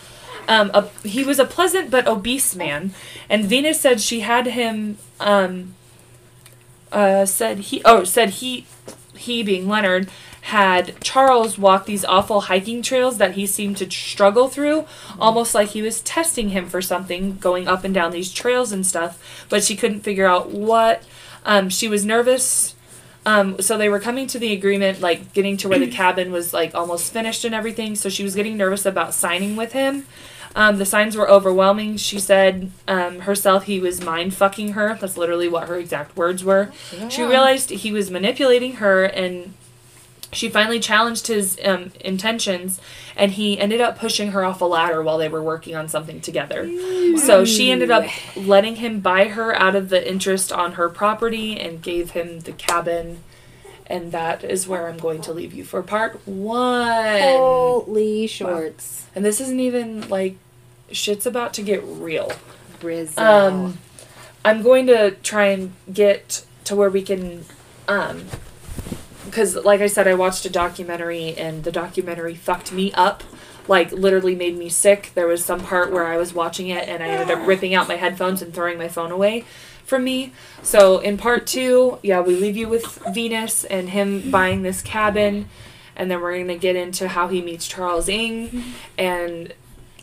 Um, a, he was a pleasant but obese man, and Venus said she had him, um, uh, said he, oh, said he, he being Leonard, had Charles walk these awful hiking trails that he seemed to struggle through, almost like he was testing him for something, going up and down these trails and stuff, but she couldn't figure out what. Um, she was nervous. Um, so they were coming to the agreement, like getting to where the cabin was like almost finished and everything. So she was getting nervous about signing with him. Um, the signs were overwhelming. She said um, herself he was mind fucking her. That's literally what her exact words were. She realized he was manipulating her and she finally challenged his um, intentions and he ended up pushing her off a ladder while they were working on something together so she ended up letting him buy her out of the interest on her property and gave him the cabin and that is where i'm going to leave you for part one Holy shorts. and this isn't even like shit's about to get real Brizzo. um, I'm going to try and get to where we can, um, because like I said, I watched a documentary and the documentary fucked me up. Like literally made me sick. There was some part where I was watching it and I ended up ripping out my headphones and throwing my phone away from me. So in part two, yeah, we leave you with Venus and him buying this cabin, and then we're gonna get into how he meets Charles Ng, and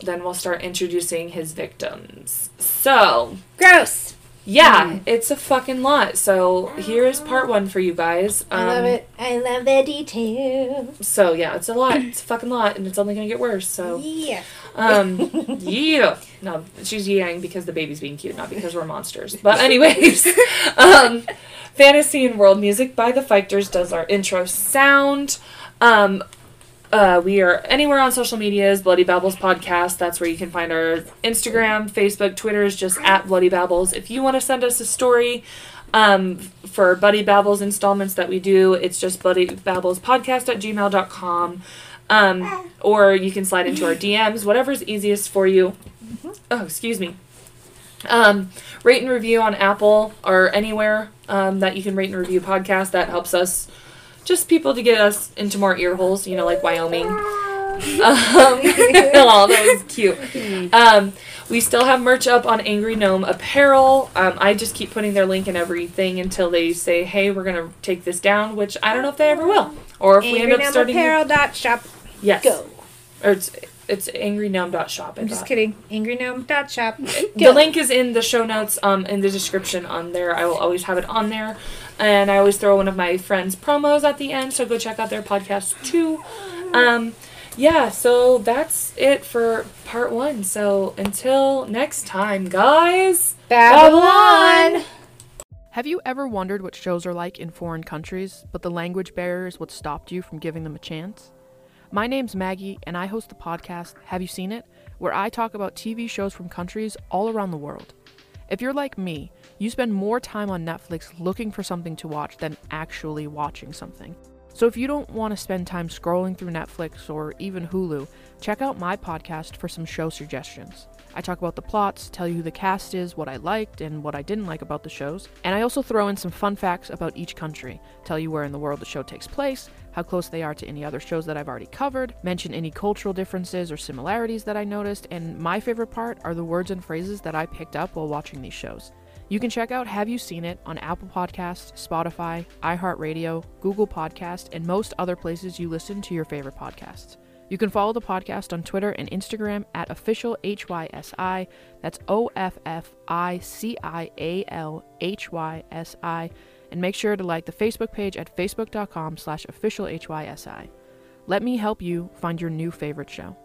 then we'll start introducing his victims. So Gross. yeah, it's a fucking lot. So here is part one for you guys. I love Um, it. I love the detail. So yeah, it's a lot. It's a fucking lot, and it's only gonna get worse. So Yeah. um, yeah. No, she's yang because the baby's being cute, not because we're monsters. But anyways, um, fantasy and world music by the Fighters does our intro sound. Um, uh, we are anywhere on social medias, Bloody Babbles Podcast. That's where you can find our Instagram, Facebook, Twitter is just at Bloody Babbles. If you want to send us a story um, for Buddy Babbles installments that we do, it's just Bloody Babbles Podcast at gmail.com. Um, or you can slide into our DMs, whatever's easiest for you. Oh, excuse me. Um, rate and review on Apple or anywhere um, that you can rate and review podcast. That helps us, just people to get us into more ear holes, you know, like Wyoming. Um, oh, that was cute. Um, we still have merch up on Angry Gnome Apparel. Um, I just keep putting their link in everything until they say, "Hey, we're gonna take this down," which I don't know if they ever will, or if we end up starting. AngryGnomeApparel.shop. Yes, Go. or it's it's angrygnome.shop. I'm just thought. kidding. AngryGnome.shop. The link is in the show notes, um, in the description on there. I will always have it on there, and I always throw one of my friends' promos at the end. So go check out their podcast too. Um, yeah, so that's it for part one. So until next time, guys. Babylon. Have you ever wondered what shows are like in foreign countries, but the language barrier is what stopped you from giving them a chance? My name's Maggie, and I host the podcast Have You Seen It? where I talk about TV shows from countries all around the world. If you're like me, you spend more time on Netflix looking for something to watch than actually watching something. So if you don't want to spend time scrolling through Netflix or even Hulu, check out my podcast for some show suggestions. I talk about the plots, tell you who the cast is, what I liked and what I didn't like about the shows, and I also throw in some fun facts about each country, tell you where in the world the show takes place, how close they are to any other shows that I've already covered, mention any cultural differences or similarities that I noticed, and my favorite part are the words and phrases that I picked up while watching these shows. You can check out Have You Seen It on Apple Podcasts, Spotify, iHeartRadio, Google Podcast, and most other places you listen to your favorite podcasts. You can follow the podcast on Twitter and Instagram at official HYSI. That's O F F I C I A L H Y S I. And make sure to like the Facebook page at facebook.com slash official HYSI. Let me help you find your new favorite show.